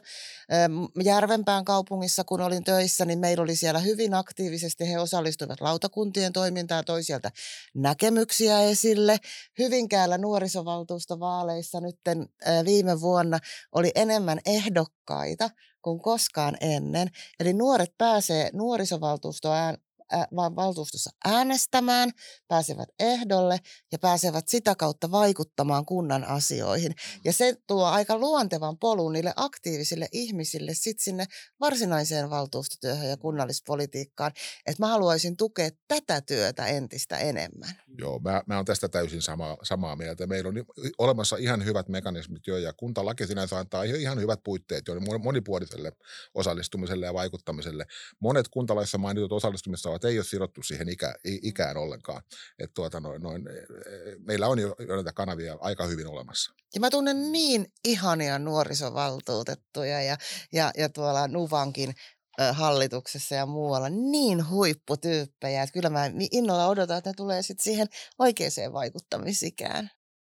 S2: Järvenpään kaupungissa, kun olin töissä, niin meillä oli siellä hyvin aktiivisesti, he osallistuivat lautakuntien toimintaan, toi sieltä näkemyksiä esille. Hyvinkäällä nuorisovaltuustovaaleissa nyt viime vuonna oli enemmän ehdokkaita kuin koskaan ennen. Eli nuoret pääsee nuorisovaltuustoään valtuustossa äänestämään, pääsevät ehdolle ja pääsevät sitä kautta vaikuttamaan kunnan asioihin. Mm. Ja se tuo aika luontevan polun niille aktiivisille ihmisille sitten sinne varsinaiseen valtuustotyöhön ja kunnallispolitiikkaan. Että mä haluaisin tukea tätä työtä entistä enemmän.
S3: Joo, mä, mä olen tästä täysin sama, samaa mieltä. Meillä on olemassa ihan hyvät mekanismit jo ja kuntalaki sinänsä antaa ihan hyvät puitteet jo monipuoliselle osallistumiselle ja vaikuttamiselle. Monet kuntalaissa mainitut osallistumistavat ei ole sidottu siihen ikä, ikään ollenkaan. Et tuota, noin, noin, e, e, meillä on jo näitä kanavia aika hyvin olemassa.
S2: Ja mä tunnen niin ihania nuorisovaltuutettuja ja, ja, ja tuolla Nuvankin hallituksessa ja muualla niin huipputyyppejä, että kyllä mä innolla odotan, että ne tulee sitten siihen oikeaan vaikuttamisikään.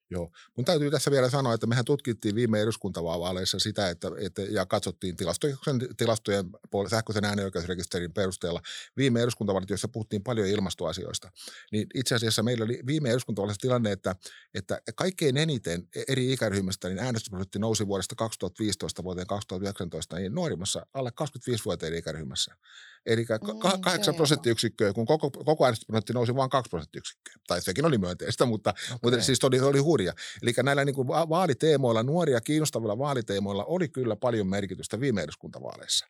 S3: Joo. Mun täytyy tässä vielä sanoa, että mehän tutkittiin viime eduskuntavaaleissa sitä, että, että ja katsottiin tilastojen, tilastojen sähköisen äänioikeusrekisterin perusteella viime eduskuntavaalit, joissa puhuttiin paljon ilmastoasioista. Niin itse asiassa meillä oli viime eduskuntavaaleissa tilanne, että, että kaikkein eniten eri ikäryhmistä niin äänestysprosentti nousi vuodesta 2015 vuoteen 2019 niin nuorimmassa alle 25-vuotiaiden ikäryhmässä. Eli mm, 8 prosenttiyksikköä, kun koko, koko äänestysprosentti nousi vain 2 prosenttiyksikköä. Tai sekin oli myönteistä, mutta, okay. mutta siis oli, oli hurja. Eli näillä niin kuin vaaliteemoilla, nuoria kiinnostavilla vaaliteemoilla oli kyllä paljon merkitystä viime eduskuntavaaleissa.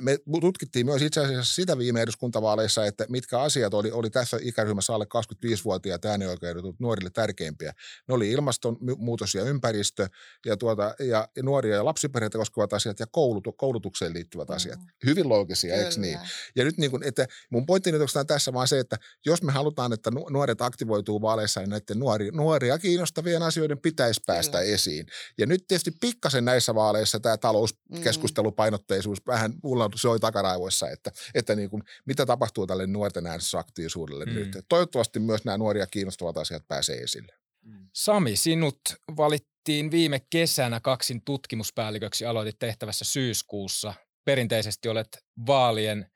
S3: Me tutkittiin myös itse asiassa sitä viime eduskuntavaaleissa, että mitkä asiat oli, oli tässä ikäryhmässä alle 25-vuotiaat äänioikeudetut nuorille tärkeimpiä. Ne oli ilmastonmuutos ja ympäristö ja, tuota, ja nuoria ja lapsiperheitä koskevat asiat ja koulut, koulutukseen liittyvät mm. asiat. Hyvin loogisia, eikö niin? Ja nyt niin kuin, että mun pointti nyt on tässä vaan se, että jos me halutaan, että nuoret aktivoituu vaaleissa, niin näiden nuoria, nuoria kiinnostavien asioiden pitäisi päästä Kyllä. esiin. Ja nyt tietysti pikkasen näissä vaaleissa tämä talouskeskustelupainotteisuus mm. vähän mulla soi takaraivoissa, että, että niin kuin, mitä tapahtuu tälle nuorten äänestysaktiivisuudelle mm. nyt. Toivottavasti myös nämä nuoria kiinnostavat asiat pääsee esille.
S1: Mm. Sami, sinut valittiin viime kesänä kaksin tutkimuspäälliköksi, aloitit tehtävässä syyskuussa perinteisesti olet vaalien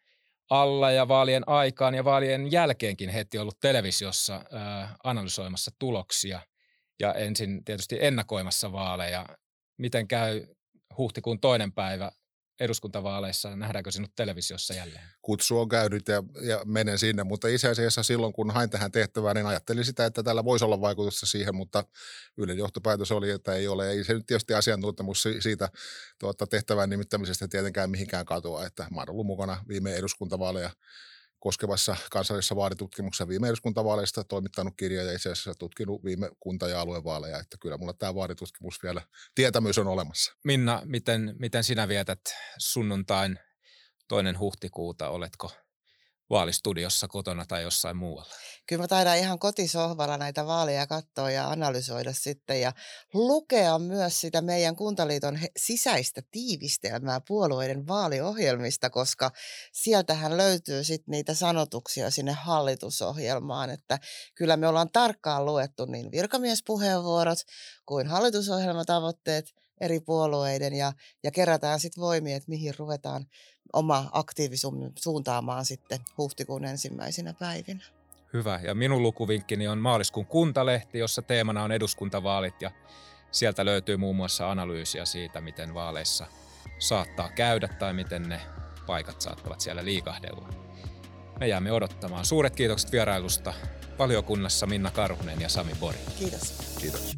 S1: alla ja vaalien aikaan ja vaalien jälkeenkin heti ollut televisiossa analysoimassa tuloksia ja ensin tietysti ennakoimassa vaaleja. Miten käy huhtikuun toinen päivä eduskuntavaaleissa, nähdäänkö sinut televisiossa jälleen?
S3: Kutsu on käynyt ja, ja menen sinne, mutta itse asiassa silloin kun hain tähän tehtävään, niin ajattelin sitä, että tällä voisi olla vaikutusta siihen, mutta yleinen johtopäätös oli, että ei ole. Ei se nyt tietysti asiantuntemus siitä tuota, tehtävän nimittämisestä tietenkään mihinkään katoa, että mä olen ollut mukana viime eduskuntavaaleja koskevassa kansallisessa vaaditutkimuksessa viime eduskuntavaaleista toimittanut kirja ja itse asiassa tutkinut viime kunta- ja aluevaaleja, että kyllä mulla tämä vaaditutkimus vielä tietämys on olemassa.
S1: Minna, miten, miten sinä vietät sunnuntain toinen huhtikuuta? Oletko vaalistudiossa kotona tai jossain muualla?
S2: Kyllä mä taidan ihan kotisohvalla näitä vaaleja katsoa ja analysoida sitten ja lukea myös sitä meidän Kuntaliiton sisäistä tiivistelmää puolueiden vaaliohjelmista, koska sieltähän löytyy sitten niitä sanotuksia sinne hallitusohjelmaan, että kyllä me ollaan tarkkaan luettu niin virkamiespuheenvuorot kuin hallitusohjelmatavoitteet eri puolueiden ja, ja kerätään sitten voimia, että mihin ruvetaan oma aktiivisuus suuntaamaan sitten huhtikuun ensimmäisinä päivinä.
S1: Hyvä. Ja minun lukuvinkkini on maaliskuun kuntalehti, jossa teemana on eduskuntavaalit ja sieltä löytyy muun muassa analyysiä siitä, miten vaaleissa saattaa käydä tai miten ne paikat saattavat siellä liikahdella. Me jäämme odottamaan. Suuret kiitokset vierailusta valiokunnassa Minna Karhunen ja Sami Bori.
S2: Kiitos.
S3: Kiitos.